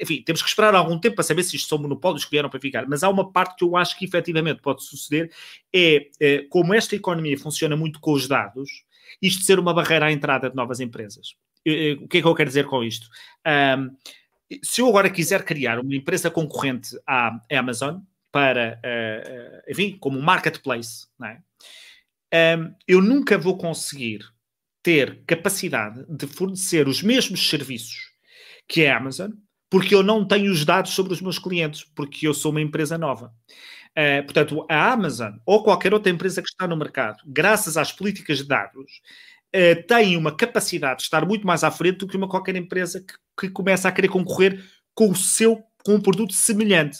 enfim, temos que esperar algum tempo para saber se isto são monopólios que vieram para ficar, mas há uma parte que eu acho que efetivamente pode suceder, é, é como esta economia funciona muito com os dados, isto ser uma barreira à entrada de novas empresas. O que é que eu quero dizer com isto? Um, se eu agora quiser criar uma empresa concorrente à Amazon para, uh, enfim, como marketplace, é? um, eu nunca vou conseguir ter capacidade de fornecer os mesmos serviços que a Amazon porque eu não tenho os dados sobre os meus clientes, porque eu sou uma empresa nova. Uh, portanto, a Amazon ou qualquer outra empresa que está no mercado, graças às políticas de dados, uh, tem uma capacidade de estar muito mais à frente do que uma qualquer empresa que, que começa a querer concorrer com o seu com um produto semelhante.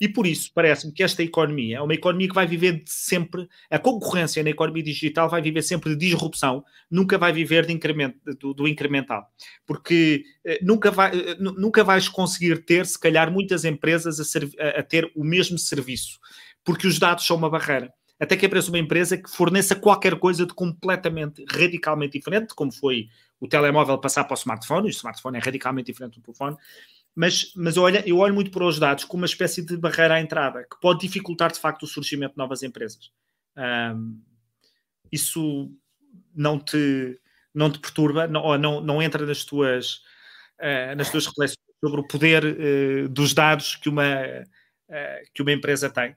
E por isso, parece-me que esta economia é uma economia que vai viver sempre, a concorrência na economia digital vai viver sempre de disrupção, nunca vai viver de incremento, do, do incremental. Porque eh, nunca, vai, eh, nunca vais conseguir ter, se calhar, muitas empresas a, a, ter o mesmo serviço, porque os dados são uma barreira até que apareça uma empresa que forneça qualquer coisa de completamente, radicalmente diferente, como foi o telemóvel passar para o smartphone, o smartphone é radicalmente diferente do telefone, mas, mas eu, olho, eu olho muito para os dados como uma espécie de barreira à entrada, que pode dificultar de facto o surgimento de novas empresas. Um, isso não te, não te perturba, não, ou não, não entra nas tuas, uh, nas tuas reflexões sobre o poder uh, dos dados que uma, uh, que uma empresa tem?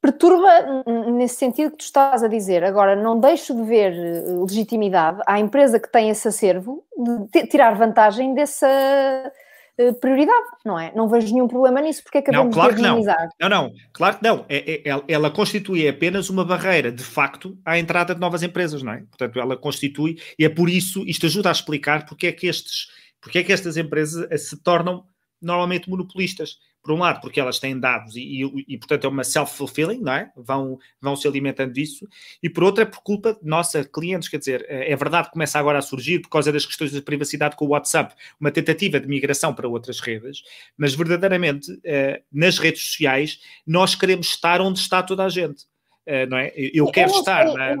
Perturba nesse sentido que tu estás a dizer. Agora, não deixo de ver legitimidade à empresa que tem esse acervo de tirar vantagem dessa eh, prioridade, não é? Não vejo nenhum problema nisso, porque é que não, claro que não. Não, não, claro que não. É, é, ela constitui apenas uma barreira, de facto, à entrada de novas empresas, não é? Portanto, ela constitui, e é por isso, isto ajuda a explicar porque é que estes, porque é que estas empresas eh, se tornam normalmente monopolistas por um lado, porque elas têm dados e, e, e portanto, é uma self-fulfilling, não é? Vão, vão se alimentando disso. E por outra, é por culpa de nossa clientes, quer dizer, é, é verdade que começa agora a surgir, por causa das questões da privacidade com o WhatsApp, uma tentativa de migração para outras redes, mas verdadeiramente, eh, nas redes sociais, nós queremos estar onde está toda a gente, eh, não é? Eu quero estar. Na,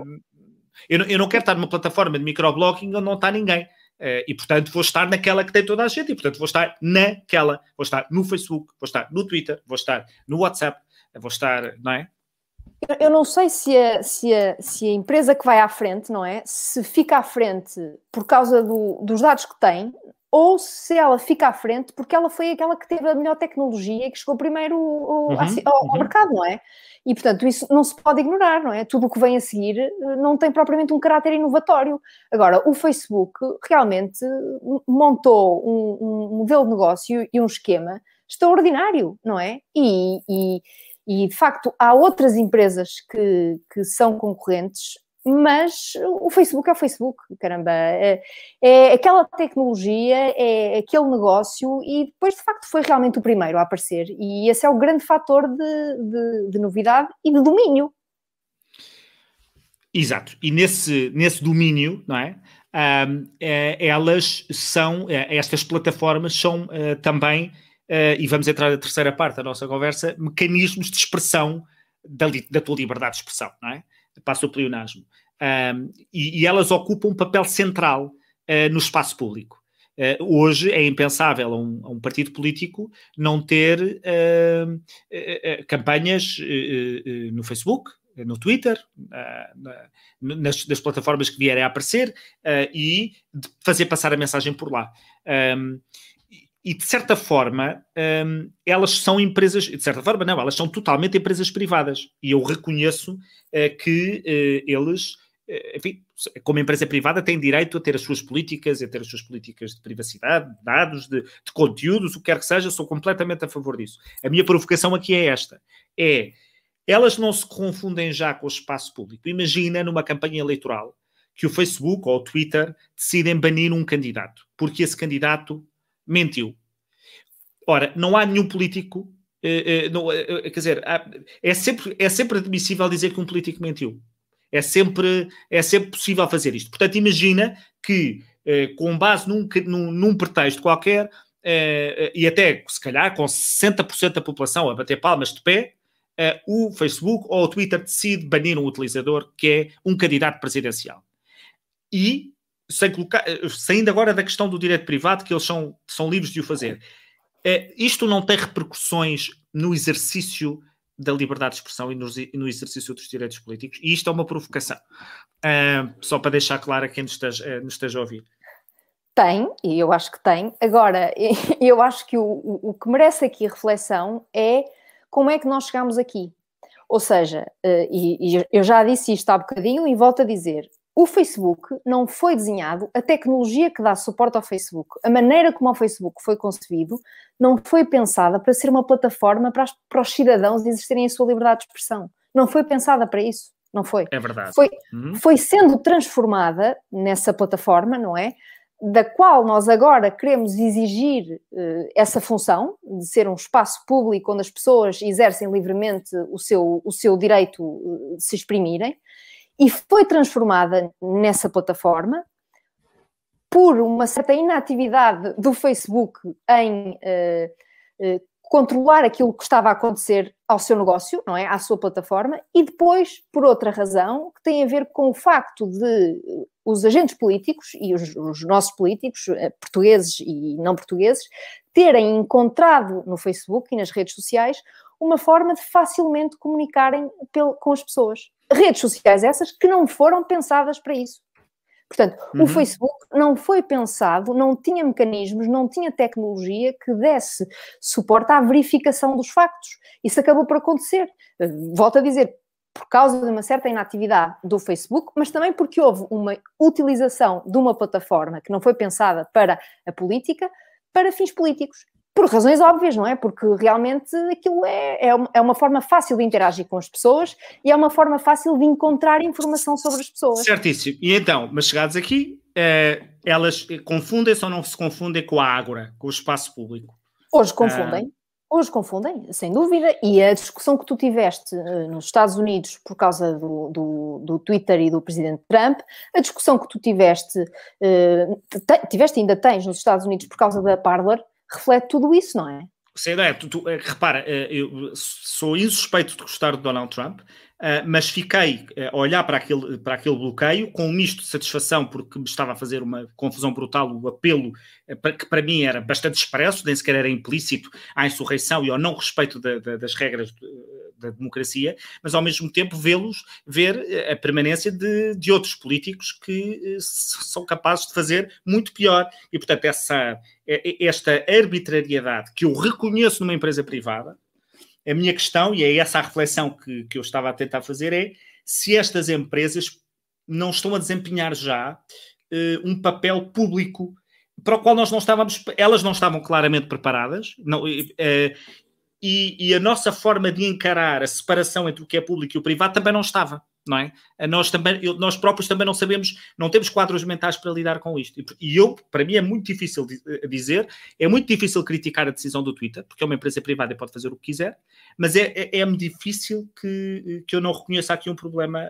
eu, não, eu não quero estar numa plataforma de microblogging onde não está ninguém. Uh, e portanto vou estar naquela que tem toda a gente, e portanto vou estar naquela, vou estar no Facebook, vou estar no Twitter, vou estar no WhatsApp, vou estar, não é? Eu não sei se a, se, a, se a empresa que vai à frente, não é? Se fica à frente por causa do, dos dados que tem, ou se ela fica à frente porque ela foi aquela que teve a melhor tecnologia e que chegou primeiro ao, uhum, ao, uhum. mercado, não é? E, portanto, isso não se pode ignorar, não é? Tudo o que vem a seguir eh, não tem propriamente um caráter inovatório. Agora, o Facebook realmente montou um, um modelo de negócio e um esquema extraordinário, não é? E, e, e de facto, há outras empresas que, que são concorrentes mas o Facebook é o Facebook, caramba, é, é, aquela tecnologia, é aquele negócio e depois de facto foi realmente o primeiro a aparecer e esse é o grande fator de, de, de novidade e de domínio. Exato, e nesse, nesse domínio, não é? Um, é, elas são, é, estas plataformas são uh, também, uh, e vamos entrar na terceira parte da nossa conversa, mecanismos de expressão da, da tua liberdade de expressão, não é? Passa o pleonasmo. Um, e, e, elas ocupam um papel central uh, no espaço público. Uh, hoje é impensável a um, a um, partido político não ter uh, campanhas no Facebook, no Twitter, nas, nas, plataformas que vierem a aparecer e fazer passar a mensagem por lá. E de certa forma, um, elas são empresas, de certa forma, não, elas são totalmente empresas privadas. E eu reconheço uh, que uh, eles, uh, enfim, como empresa privada, têm direito a ter as suas políticas, a ter as suas políticas de privacidade, de dados, de, de conteúdos, o que quer que seja, sou completamente a favor disso. A minha provocação aqui é esta: é elas não se confundem já com o espaço público. Imagina numa campanha eleitoral que o Facebook ou o Twitter decidem banir um candidato, porque esse candidato mentiu. Ora, não há nenhum político. Eh, eh, eh, quer dizer, é, sempre, é sempre admissível dizer que um político mentiu. É sempre, é sempre possível fazer isto. Portanto, imagina que, com base num, num, num pretexto qualquer, e até, se calhar, com 60% da população a bater palmas de pé, o Facebook ou o Twitter decide banir um utilizador que é um candidato presidencial. E sem colocar, eh, saindo agora da questão do direito privado, que eles são, são livres de o fazer, é, isto não tem repercussões no exercício da liberdade de expressão e no, no exercício dos direitos políticos, e isto é uma provocação. Uh, só para deixar claro a quem nos esteja, uh, nos esteja a ouvir. Tem, e eu acho que tem. Agora, eu acho que o, o, o que merece aqui reflexão é como é que nós chegamos aqui. Ou seja, uh, e, e, eu já disse isto há bocadinho e volto a dizer: o Facebook não foi desenhado, a tecnologia que dá suporte ao Facebook, a maneira como o Facebook foi concebido, não foi pensada para ser uma plataforma para, as, para os cidadãos exercerem a sua liberdade de expressão. Não foi pensada para isso. Não foi. É verdade. Foi, uhum. foi sendo transformada nessa plataforma, não é? Da qual nós agora queremos exigir uh, essa função de ser um espaço público onde as pessoas exercem livremente o seu, o seu direito uh, de se exprimirem e foi transformada nessa plataforma por uma certa inatividade do Facebook em uh, uh, controlar aquilo que estava a acontecer ao seu negócio, não é? À sua plataforma, e depois, por outra razão, que tem a ver com o facto de os agentes políticos e os, os nossos políticos, portugueses e não portugueses, terem encontrado no Facebook e nas redes sociais uma forma de facilmente comunicarem com as pessoas redes sociais essas que não foram pensadas para isso. Portanto, uhum. o Facebook não foi pensado, não tinha mecanismos, não tinha tecnologia que desse suporte à verificação dos factos. Isso acabou por acontecer. Eh, volto a dizer, por causa de uma certa inatividade do Facebook, mas também porque houve uma utilização de uma plataforma que não foi pensada para a política, para fins políticos. Por razões óbvias, não é? Porque realmente aquilo é, é, é uma forma fácil de interagir com as pessoas e é uma forma fácil de encontrar informação sobre as pessoas. Certíssimo. E então, mas chegados aqui, eh, elas confundem-se ou não se confundem com a Ágora, com o espaço público? Hoje confundem. Ah. Hoje confundem, sem dúvida, e a discussão que tu tiveste uh, nos Estados Unidos por causa do, do, do, Twitter e do presidente Trump, a discussão que tu tiveste, te, tiveste ainda tens nos Estados Unidos por causa da Parler, reflete tudo isso, não é? Sim, é, tu, tu, repara, eh, eu sou insuspeito de gostar de Donald Trump, Uh, mas fiquei a olhar para aquele, para aquele bloqueio com um misto de satisfação, porque me estava a fazer uma confusão brutal o apelo, que para mim era bastante expresso, nem sequer era implícito, à insurreição e ao não respeito das regras da democracia, mas ao mesmo tempo vê-los, ver a permanência de, de outros políticos que são capazes de fazer muito pior. E, portanto, essa, esta arbitrariedade que eu reconheço numa empresa privada, a minha questão, e é essa a reflexão que, que eu estava a tentar fazer, é se estas empresas não estão a desempenhar já uh, um papel público para o qual nós não estávamos, elas não estavam claramente preparadas, não, e, e, a nossa forma de encarar a separação entre o que é público e o privado também não estava não é? Nós, também, nós próprios também não sabemos, não temos quadros mentais para lidar com isto. E eu, para mim, é muito difícil eh, dizer, é muito difícil criticar a decisão do Twitter, porque é uma empresa privada e pode fazer o que quiser, mas é, é, é difícil que, que eu não reconheça aqui um problema.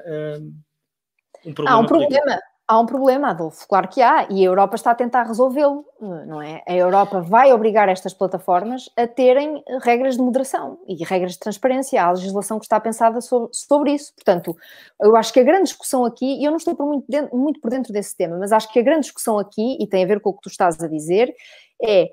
Um problema Há um problema, Há um problema, Adolfo, claro que há, e a Europa está a tentar resolvê-lo, não é? A Europa vai obrigar estas plataformas a terem regras de moderação e regras de transparência. Há legislação que está pensada sobre, sobre isso. Portanto, eu acho que a grande discussão aqui, e eu não estou por muito, dentro, muito por dentro desse tema, mas acho que a grande discussão aqui, e tem a ver com o que tu estás a dizer, é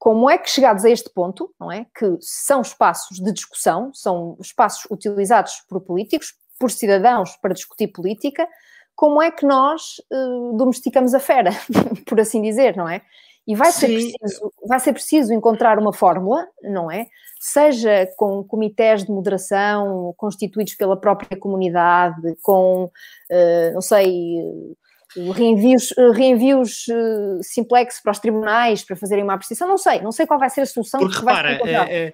como é que chegados a este ponto, não é? Que são espaços de discussão, são espaços utilizados por políticos, por cidadãos para discutir política, como é que nós uh, domesticamos a fera, por assim dizer, não é? E vai ser, preciso, vai ser preciso encontrar uma fórmula, não é? Seja com comitês de moderação constituídos pela própria comunidade, com, uh, não sei, reenvios, reenvios uh, simplex para os tribunais para fazerem uma apreciação, não sei, não sei qual vai ser a solução Porque, que vai repara, ser é, é,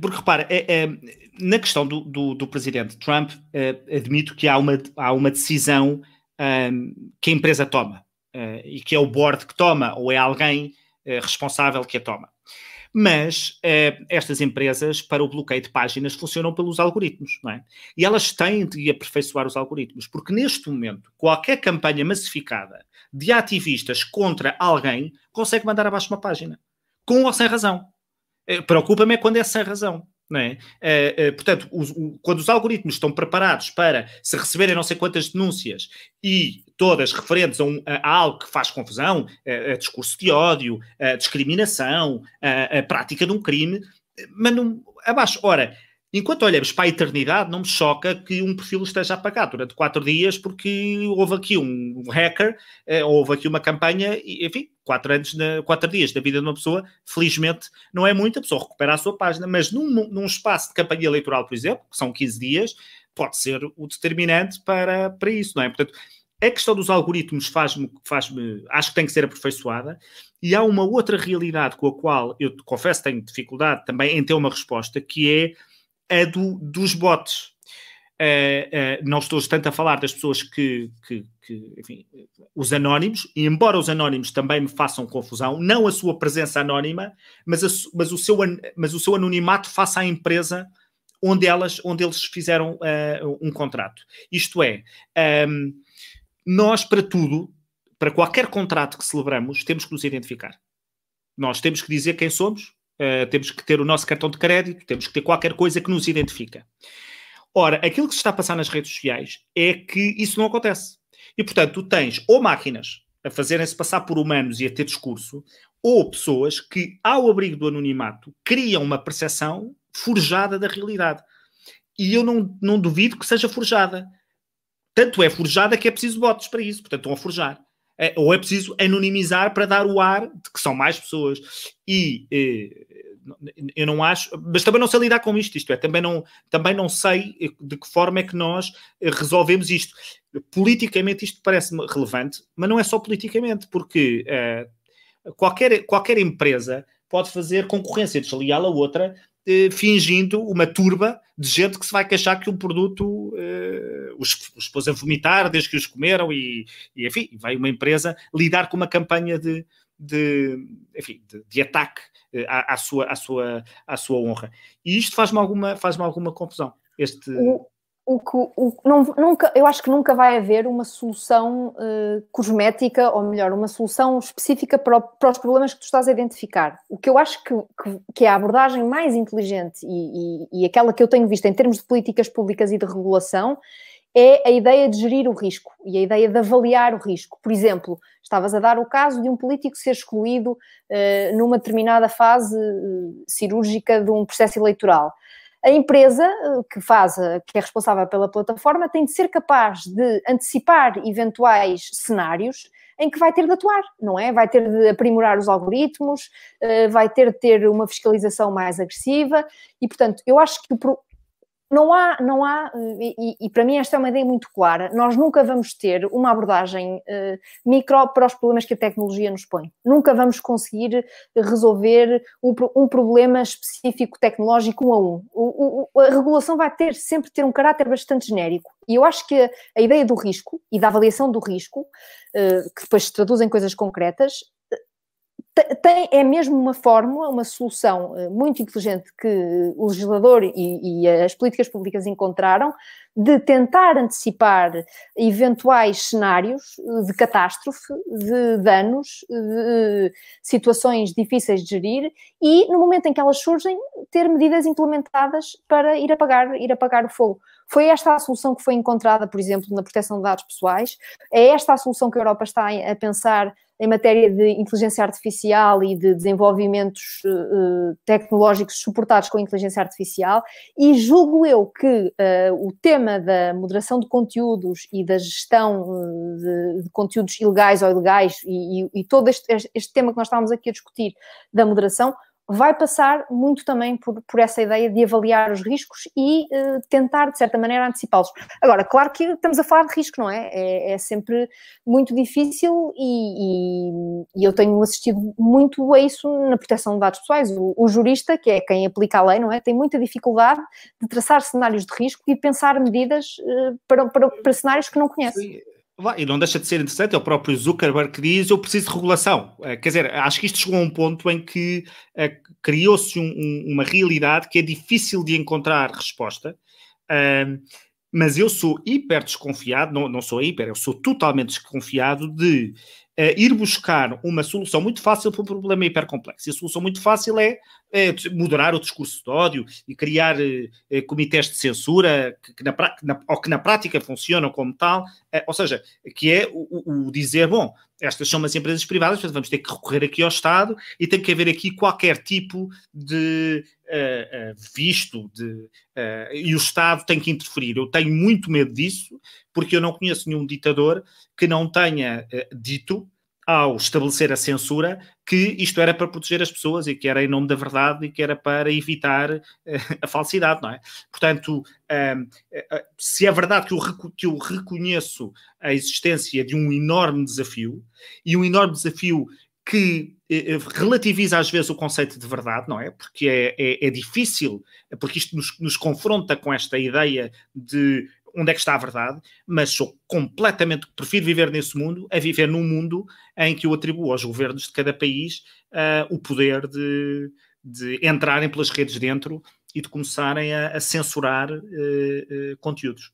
porque repara, é, é, na questão do, do, do presidente Trump, uh, admito que há uma, há uma decisão um, que a empresa toma uh, e que é o board que toma ou é alguém uh, responsável que a toma. Mas estas empresas, para o bloqueio de páginas, funcionam pelos algoritmos, não é? E elas têm de aperfeiçoar os algoritmos, porque neste momento, qualquer campanha massificada de ativistas contra alguém consegue mandar abaixo uma página, com ou sem razão. Preocupa-me é quando é sem razão. Não é? Uh, uh, portanto, os, o, quando os algoritmos estão preparados para se receberem não sei quantas denúncias e todas referentes a, um, a, a algo que faz confusão, a, a discurso de ódio, a discriminação, a, prática de um crime, mandam abaixo. Ora, Enquanto olhamos para a eternidade, não me choca que um perfil esteja apagado durante quatro dias, porque houve aqui um hacker, eh, houve aqui uma campanha, enfim, quatro, anos, quatro dias da vida de uma pessoa, felizmente não é muito, a pessoa recupera a sua página, mas num, num espaço de campanha eleitoral, por exemplo, que são 15 dias, pode ser o determinante para, para isso, não é? Portanto, a questão dos algoritmos faz-me, faz acho que tem que ser aperfeiçoada, e há uma outra realidade com a qual eu confesso tenho dificuldade também em ter uma resposta, que é a do, dos bots. Uh, uh, não estou tanto a falar das pessoas que, que, que, enfim, os anónimos, e embora os anónimos também me façam confusão, não a sua presença anónima, mas, a, mas, o, seu, mas o seu anonimato face à empresa onde, elas, onde eles fizeram uh, um contrato. Isto é, um, ehm, nós para tudo, para qualquer contrato que celebramos, temos que nos identificar. Nós temos que dizer quem somos, Uh, temos que ter o nosso cartão de crédito, temos que ter qualquer coisa que nos identifica. Ora, aquilo que se está a passar nas redes sociais é que isso não acontece. E, portanto, tu tens ou máquinas a fazerem-se passar por humanos e a ter discurso, ou pessoas que, ao abrigo do anonimato, criam uma percepção forjada da realidade. E eu não, não duvido que seja forjada tanto é forjada que é preciso votos para isso, portanto estão a forjar. É, ou é preciso anonimizar para dar o ar de que são mais pessoas. E eh, eu não acho, mas também não sei lidar com isto, isto é, também não, também não sei de que forma é que nós eh, resolvemos isto. Politicamente isto parece-me relevante, mas não é só politicamente, porque eh, qualquer, qualquer empresa pode fazer concorrência desleal a outra eh, fingindo uma turba de gente que se vai queixar que um produto eh, os, os pôs a vomitar desde que os comeram e, e, enfim, vai uma empresa lidar com uma campanha de, de, enfim, de, de ataque eh, à, à, sua, à, sua, à sua honra. E isto faz-me alguma, faz alguma confusão. Este... O, o que o, não, nunca, eu acho que nunca vai haver uma solução uh, cosmética, ou melhor, uma solução específica para, o, para, os problemas que tu estás a identificar. O que eu acho que, que, que é a abordagem mais inteligente e, e, e, aquela que eu tenho visto em termos de políticas públicas e de regulação é a ideia de gerir o risco e a ideia de avaliar o risco. Por exemplo, estavas a dar o caso de um político ser excluído uh, numa determinada fase uh, cirúrgica de um processo eleitoral a empresa eh, que faz, que é responsável pela plataforma, tem de ser capaz de antecipar eventuais cenários em que vai ter de atuar, não é? Vai ter de aprimorar os algoritmos, eh, vai ter de ter uma fiscalização mais agressiva e, portanto, eu acho que não há, não há e, e, para mim esta é uma ideia muito clara, nós nunca vamos ter uma abordagem uh, micro para os problemas que a tecnologia nos põe. Nunca vamos conseguir resolver um, um problema específico tecnológico um a um. O, o, a regulação vai ter sempre ter um caráter bastante genérico. E eu acho que a, a ideia do risco e da avaliação do risco, uh, que depois se traduz em coisas concretas, tem, é mesmo uma fórmula, uma solução eh, muito inteligente que o legislador e, e, as políticas públicas encontraram de tentar antecipar eventuais cenários de catástrofe, de danos, de situações difíceis de gerir e, no momento em que elas surgem, ter medidas implementadas para ir apagar, ir apagar o fogo. Foi esta a solução que foi encontrada, por exemplo, na proteção de dados pessoais, é esta a solução que a Europa está a pensar em matéria de inteligência artificial e de desenvolvimentos uh, tecnológicos suportados com inteligência artificial, e julgo eu que uh, o tema da moderação de conteúdos e da gestão de, de conteúdos ilegais ou ilegais, e, e, e todo este, este tema que nós estávamos aqui a discutir da moderação, vai passar muito também por, por essa ideia de avaliar os riscos e uh, tentar, de certa maneira, antecipá-los. Agora, claro que estamos a falar de risco, não é? É, é sempre muito difícil e, e, e, eu tenho assistido muito a isso na proteção de dados pessoais. O, o, jurista, que é quem aplica a lei, não é? Tem muita dificuldade de traçar cenários de risco e pensar medidas uh, para, para, para cenários que não conhece. Sim e não deixa de ser interessante, é o próprio Zuckerberg que diz: eu preciso de regulação. Eh, quer dizer, acho que isto chegou a um ponto em que uh, criou-se um, um, uma realidade que é difícil de encontrar resposta. Uh, mas eu sou hiper desconfiado, não, não sou hiper, eu sou totalmente desconfiado de uh, ir buscar uma solução muito fácil para um problema hiper complexo. E a solução muito fácil é moderar o discurso de ódio e criar uh, comitês de censura que, na, na, ou que na prática funcionam como tal, ou seja, que é o, o, dizer, bom, estas são umas empresas privadas, portanto vamos ter que recorrer aqui ao Estado e tem que haver aqui qualquer tipo de uh, uh, visto de, uh, e o Estado tem que interferir. Eu tenho muito medo disso, porque eu não conheço nenhum ditador que não tenha dito ao estabelecer a censura que isto era para proteger as pessoas e que era em nome da verdade e que era para evitar a falsidade, não é? Portanto, se é verdade que eu, que eu reconheço a existência de um enorme desafio e um enorme desafio que relativiza às vezes o conceito de verdade, não é? Porque é, é, é difícil, porque isto nos, nos, confronta com esta ideia de onde é que está a verdade, mas sou completamente, prefiro viver nesse mundo a viver num mundo em que eu atribuo aos governos de cada país uh, o poder de, de entrarem pelas redes dentro e de começarem a, a censurar uh, uh, conteúdos.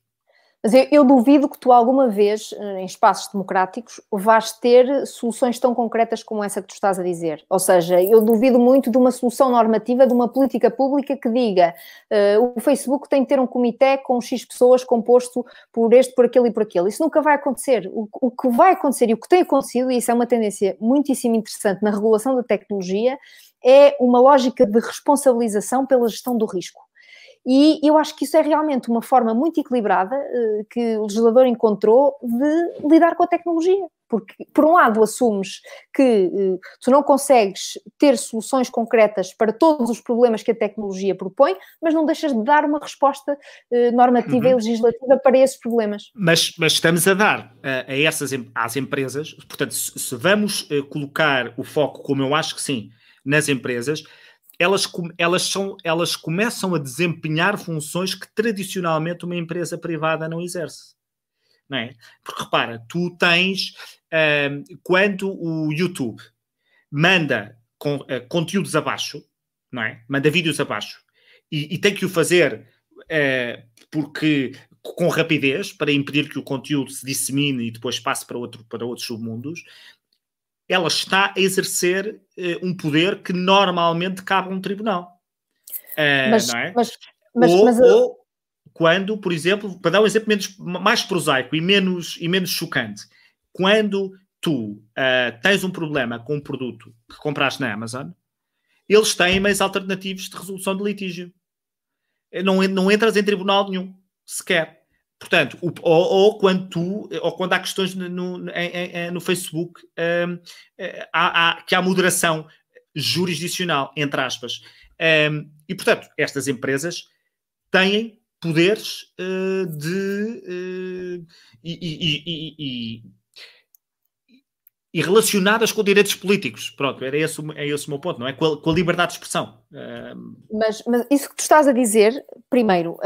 Mas eu, eu, duvido que tu alguma vez, eh, em espaços democráticos, vás ter soluções tão concretas como essa que tu estás a dizer. Ou seja, eu duvido muito de uma solução normativa, de uma política pública que diga uh, o Facebook tem que ter um comitê com X pessoas composto por este, por aquele e por aquele. Isso nunca vai acontecer. O, o que vai acontecer e o que tem acontecido, e isso é uma tendência muitíssimo interessante na regulação da tecnologia, é uma lógica de responsabilização pela gestão do risco. E eu acho que isso é realmente uma forma muito equilibrada uh, que o legislador encontrou de lidar com a tecnologia. Porque, por um lado, assumes que uh, tu não consegues ter soluções concretas para todos os problemas que a tecnologia propõe, mas não deixas de dar uma resposta uh, normativa uhum. e legislativa para esses problemas. Mas, mas estamos a dar a, a essas às empresas, portanto, se, se vamos colocar o foco, como eu acho que sim, nas empresas, elas, elas, são, elas começam a desempenhar funções que tradicionalmente uma empresa privada não exerce. Não é? Porque repara, tu tens uh, quando o YouTube manda uh, conteúdos abaixo, não é? Manda vídeos abaixo e, e tem que o fazer uh, porque com rapidez para impedir que o conteúdo se dissemine e depois passe para, outro, para outros submundos, ela está a exercer uh, um poder que normalmente cabe a um tribunal. Uh, mas, não é? Mas, mas, ou, mas, ou, quando, por exemplo, para dar um exemplo menos, mais prosaico e menos, e menos chocante, quando tu uh, tens um problema com um produto que compraste na Amazon, eles têm meios alternativos de resolução de litígio. Não, não entras em tribunal nenhum, sequer. Portanto, ou, ou, quando tu, ou quando há questões no, no, no Facebook um, há, há, que há moderação jurisdicional, entre aspas. Um, e, portanto, estas empresas têm poderes uh, de. Uh, e, e, e, e relacionadas com direitos políticos. Pronto, era esse, é esse o meu ponto, não é? Com a, com a liberdade de expressão. Mas, mas, isso que tu estás a dizer, primeiro,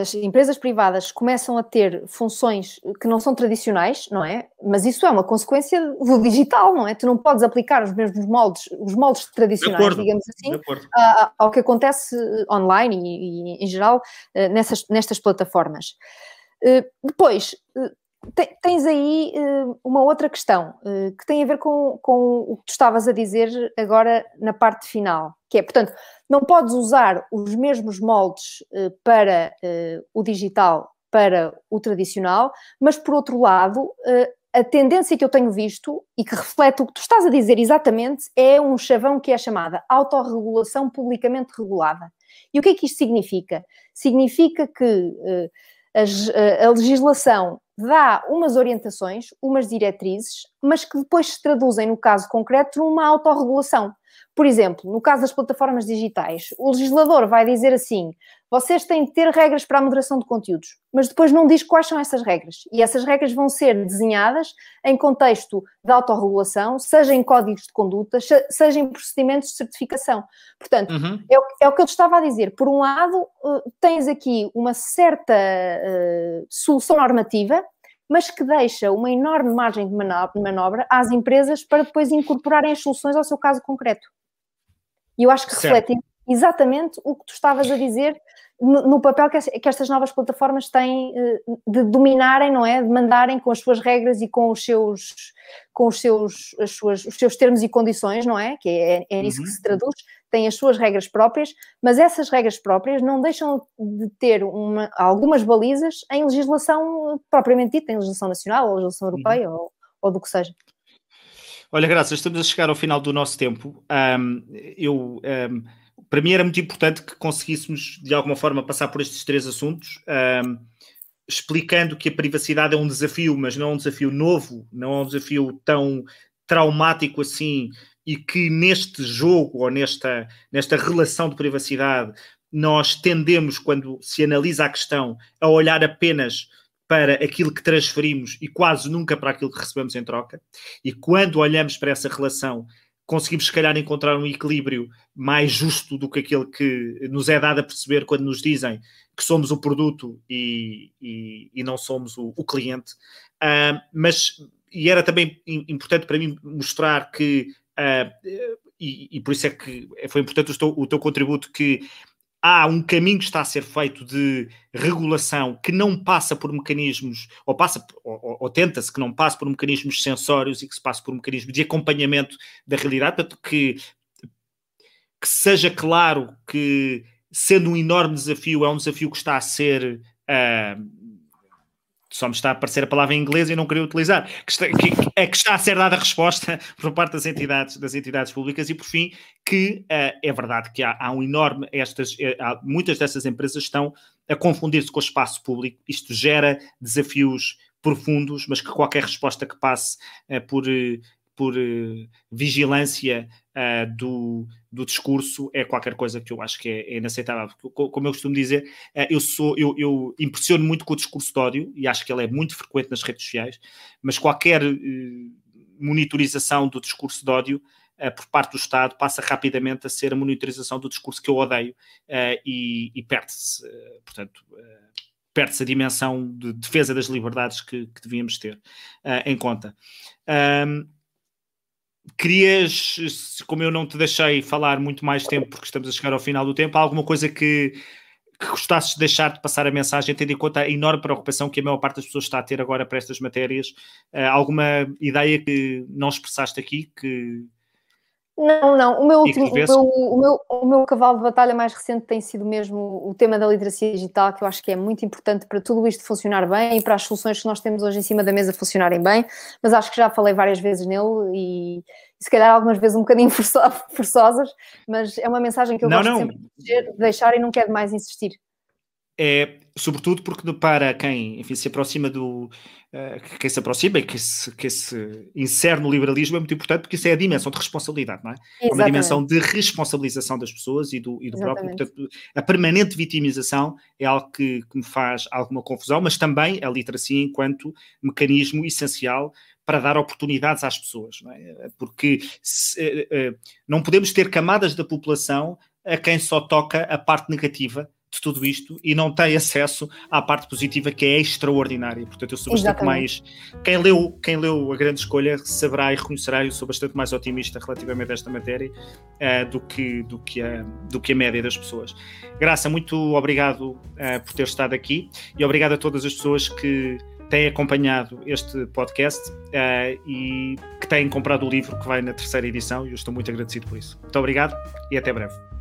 as empresas privadas começam a ter funções que não são tradicionais, não é? Mas isso é uma consequência do digital, não é? Tu não podes aplicar os mesmos moldes, os moldes tradicionais, digamos assim, ao que acontece online e, e em geral nessas, nestas plataformas. Depois, Tens aí uh, uma outra questão uh, que tem a ver com, com o que tu estavas a dizer agora na parte final, que é, portanto, não podes usar os mesmos moldes uh, para o digital, para o tradicional, mas por outro lado, a tendência que eu tenho visto e que reflete o que tu estás a dizer exatamente é um chavão que é chamada autorregulação publicamente regulada. E o que é que isto significa? Significa que a, a legislação dá umas orientações, umas diretrizes, mas que depois se traduzem, no caso concreto, numa autorregulação. Por exemplo, no caso das plataformas digitais, o legislador vai dizer assim: vocês têm de ter regras para a moderação de conteúdos, mas depois não diz quais são essas regras. E essas regras vão ser desenhadas em contexto de autorregulação, seja em códigos de conduta, seja em procedimentos de certificação. Portanto, uhum. é, o, é, o, que eu te estava a dizer. Por um lado, uh, tens aqui uma certa uh, solução normativa mas que deixa uma enorme margem de manobra às empresas para depois incorporarem as soluções ao seu caso concreto. E eu acho que certo. refletem exatamente o que tu estavas a dizer no, no papel que, que, estas novas plataformas têm eh, de dominarem, não é? De mandarem com as suas regras e com os seus, com os seus, as suas, os seus termos e condições, não é? Que é, é nisso uhum. que se traduz, têm as suas regras próprias, mas essas regras próprias não deixam de ter uma, algumas balizas em legislação propriamente dita, em legislação nacional ou legislação uhum. europeia uhum. ou, ou do que seja. Olha, graças, estamos a chegar ao final do nosso tempo. Um, eu, um, para mim era muito importante que conseguíssemos, de alguma forma, passar por estes três assuntos, um, explicando que a privacidade é um desafio, mas não é um desafio novo, não é um desafio tão traumático assim, e que neste jogo ou nesta, nesta relação de privacidade nós tendemos, quando se analisa a questão, a olhar apenas para aquilo que transferimos e quase nunca para aquilo que recebemos em troca. E quando olhamos para essa relação, conseguimos, se calhar, encontrar um equilíbrio mais justo do que aquele que nos é dado a perceber quando nos dizem que somos o produto e, e, e não somos o, o cliente. Uh, mas, e era também importante para mim mostrar que, uh, e, e, por isso é que foi importante o teu, o teu contributo, que há um caminho que está a ser feito de regulação que não passa por mecanismos, ou passa, ou, ou tenta-se que não passe por mecanismos sensórios e que se passe por mecanismos de acompanhamento da realidade, para que, que seja claro que, sendo um enorme desafio, é um desafio que está a ser uh, só me está a aparecer a palavra em inglês e não queria utilizar, que está, que, é que está a ser dada a resposta por parte das entidades, das entidades públicas e, por fim, que uh, é verdade que há, há um enorme, estas, eh, há, muitas dessas empresas estão a confundir-se com o espaço público, isto gera desafios profundos, mas que qualquer resposta que passe uh, por, por uh, vigilância uh, do, do discurso é qualquer coisa que eu acho que é, é inaceitável. Como eu costumo dizer, uh, eu sou eu, eu, impressiono muito com o discurso de ódio e acho que ele é muito frequente nas redes sociais, mas qualquer monitorização do discurso de ódio por parte do Estado passa rapidamente a ser a monitorização do discurso que eu odeio e, e perde-se, portanto perde-se a dimensão de defesa das liberdades que, que devíamos ter uh, em conta. Um, querias, como eu não te deixei falar muito mais tempo, porque estamos a chegar ao final do tempo, alguma coisa que, que gostasses de deixar de passar a mensagem, tendo em conta a enorme preocupação que a maior parte das pessoas está a ter agora para estas matérias? Uh, alguma ideia que não expressaste aqui que não, não. O meu, último, o, meu, o, meu, o meu cavalo de batalha mais recente tem sido mesmo o tema da literacia digital, que eu acho que é muito importante para tudo isto funcionar bem e para as soluções que nós temos hoje em cima da mesa funcionarem bem. Mas acho que já falei várias vezes nele e, se calhar algumas vezes um bocadinho forçosas, mas é uma mensagem que eu não, gosto não. sempre de deixar e não quero mais insistir é sobretudo porque para quem enfim, se aproxima do uh, quem se aproxima e que se, que se insere no liberalismo é muito importante porque isso é a dimensão de responsabilidade, não é? Exatamente. É uma dimensão de responsabilização das pessoas e do, e do próprio. Portanto, a permanente vitimização é algo que, que me faz alguma confusão, mas também a literacia enquanto mecanismo essencial para dar oportunidades às pessoas, não é? Porque se, uh, uh, não podemos ter camadas da população a quem só toca a parte negativa de tudo isto e não tem acesso à parte positiva que é extraordinária. Portanto, eu sou bastante Exatamente. mais. Quem leu, quem leu a grande escolha saberá e reconhecerá, eu sou bastante mais otimista relativamente a esta matéria uh, do, que, do, que a, do que a média das pessoas. Graça, muito obrigado uh, por ter estado aqui e obrigado a todas as pessoas que têm acompanhado este podcast uh, e que têm comprado o livro que vai na terceira edição e eu estou muito agradecido por isso. Muito obrigado e até breve.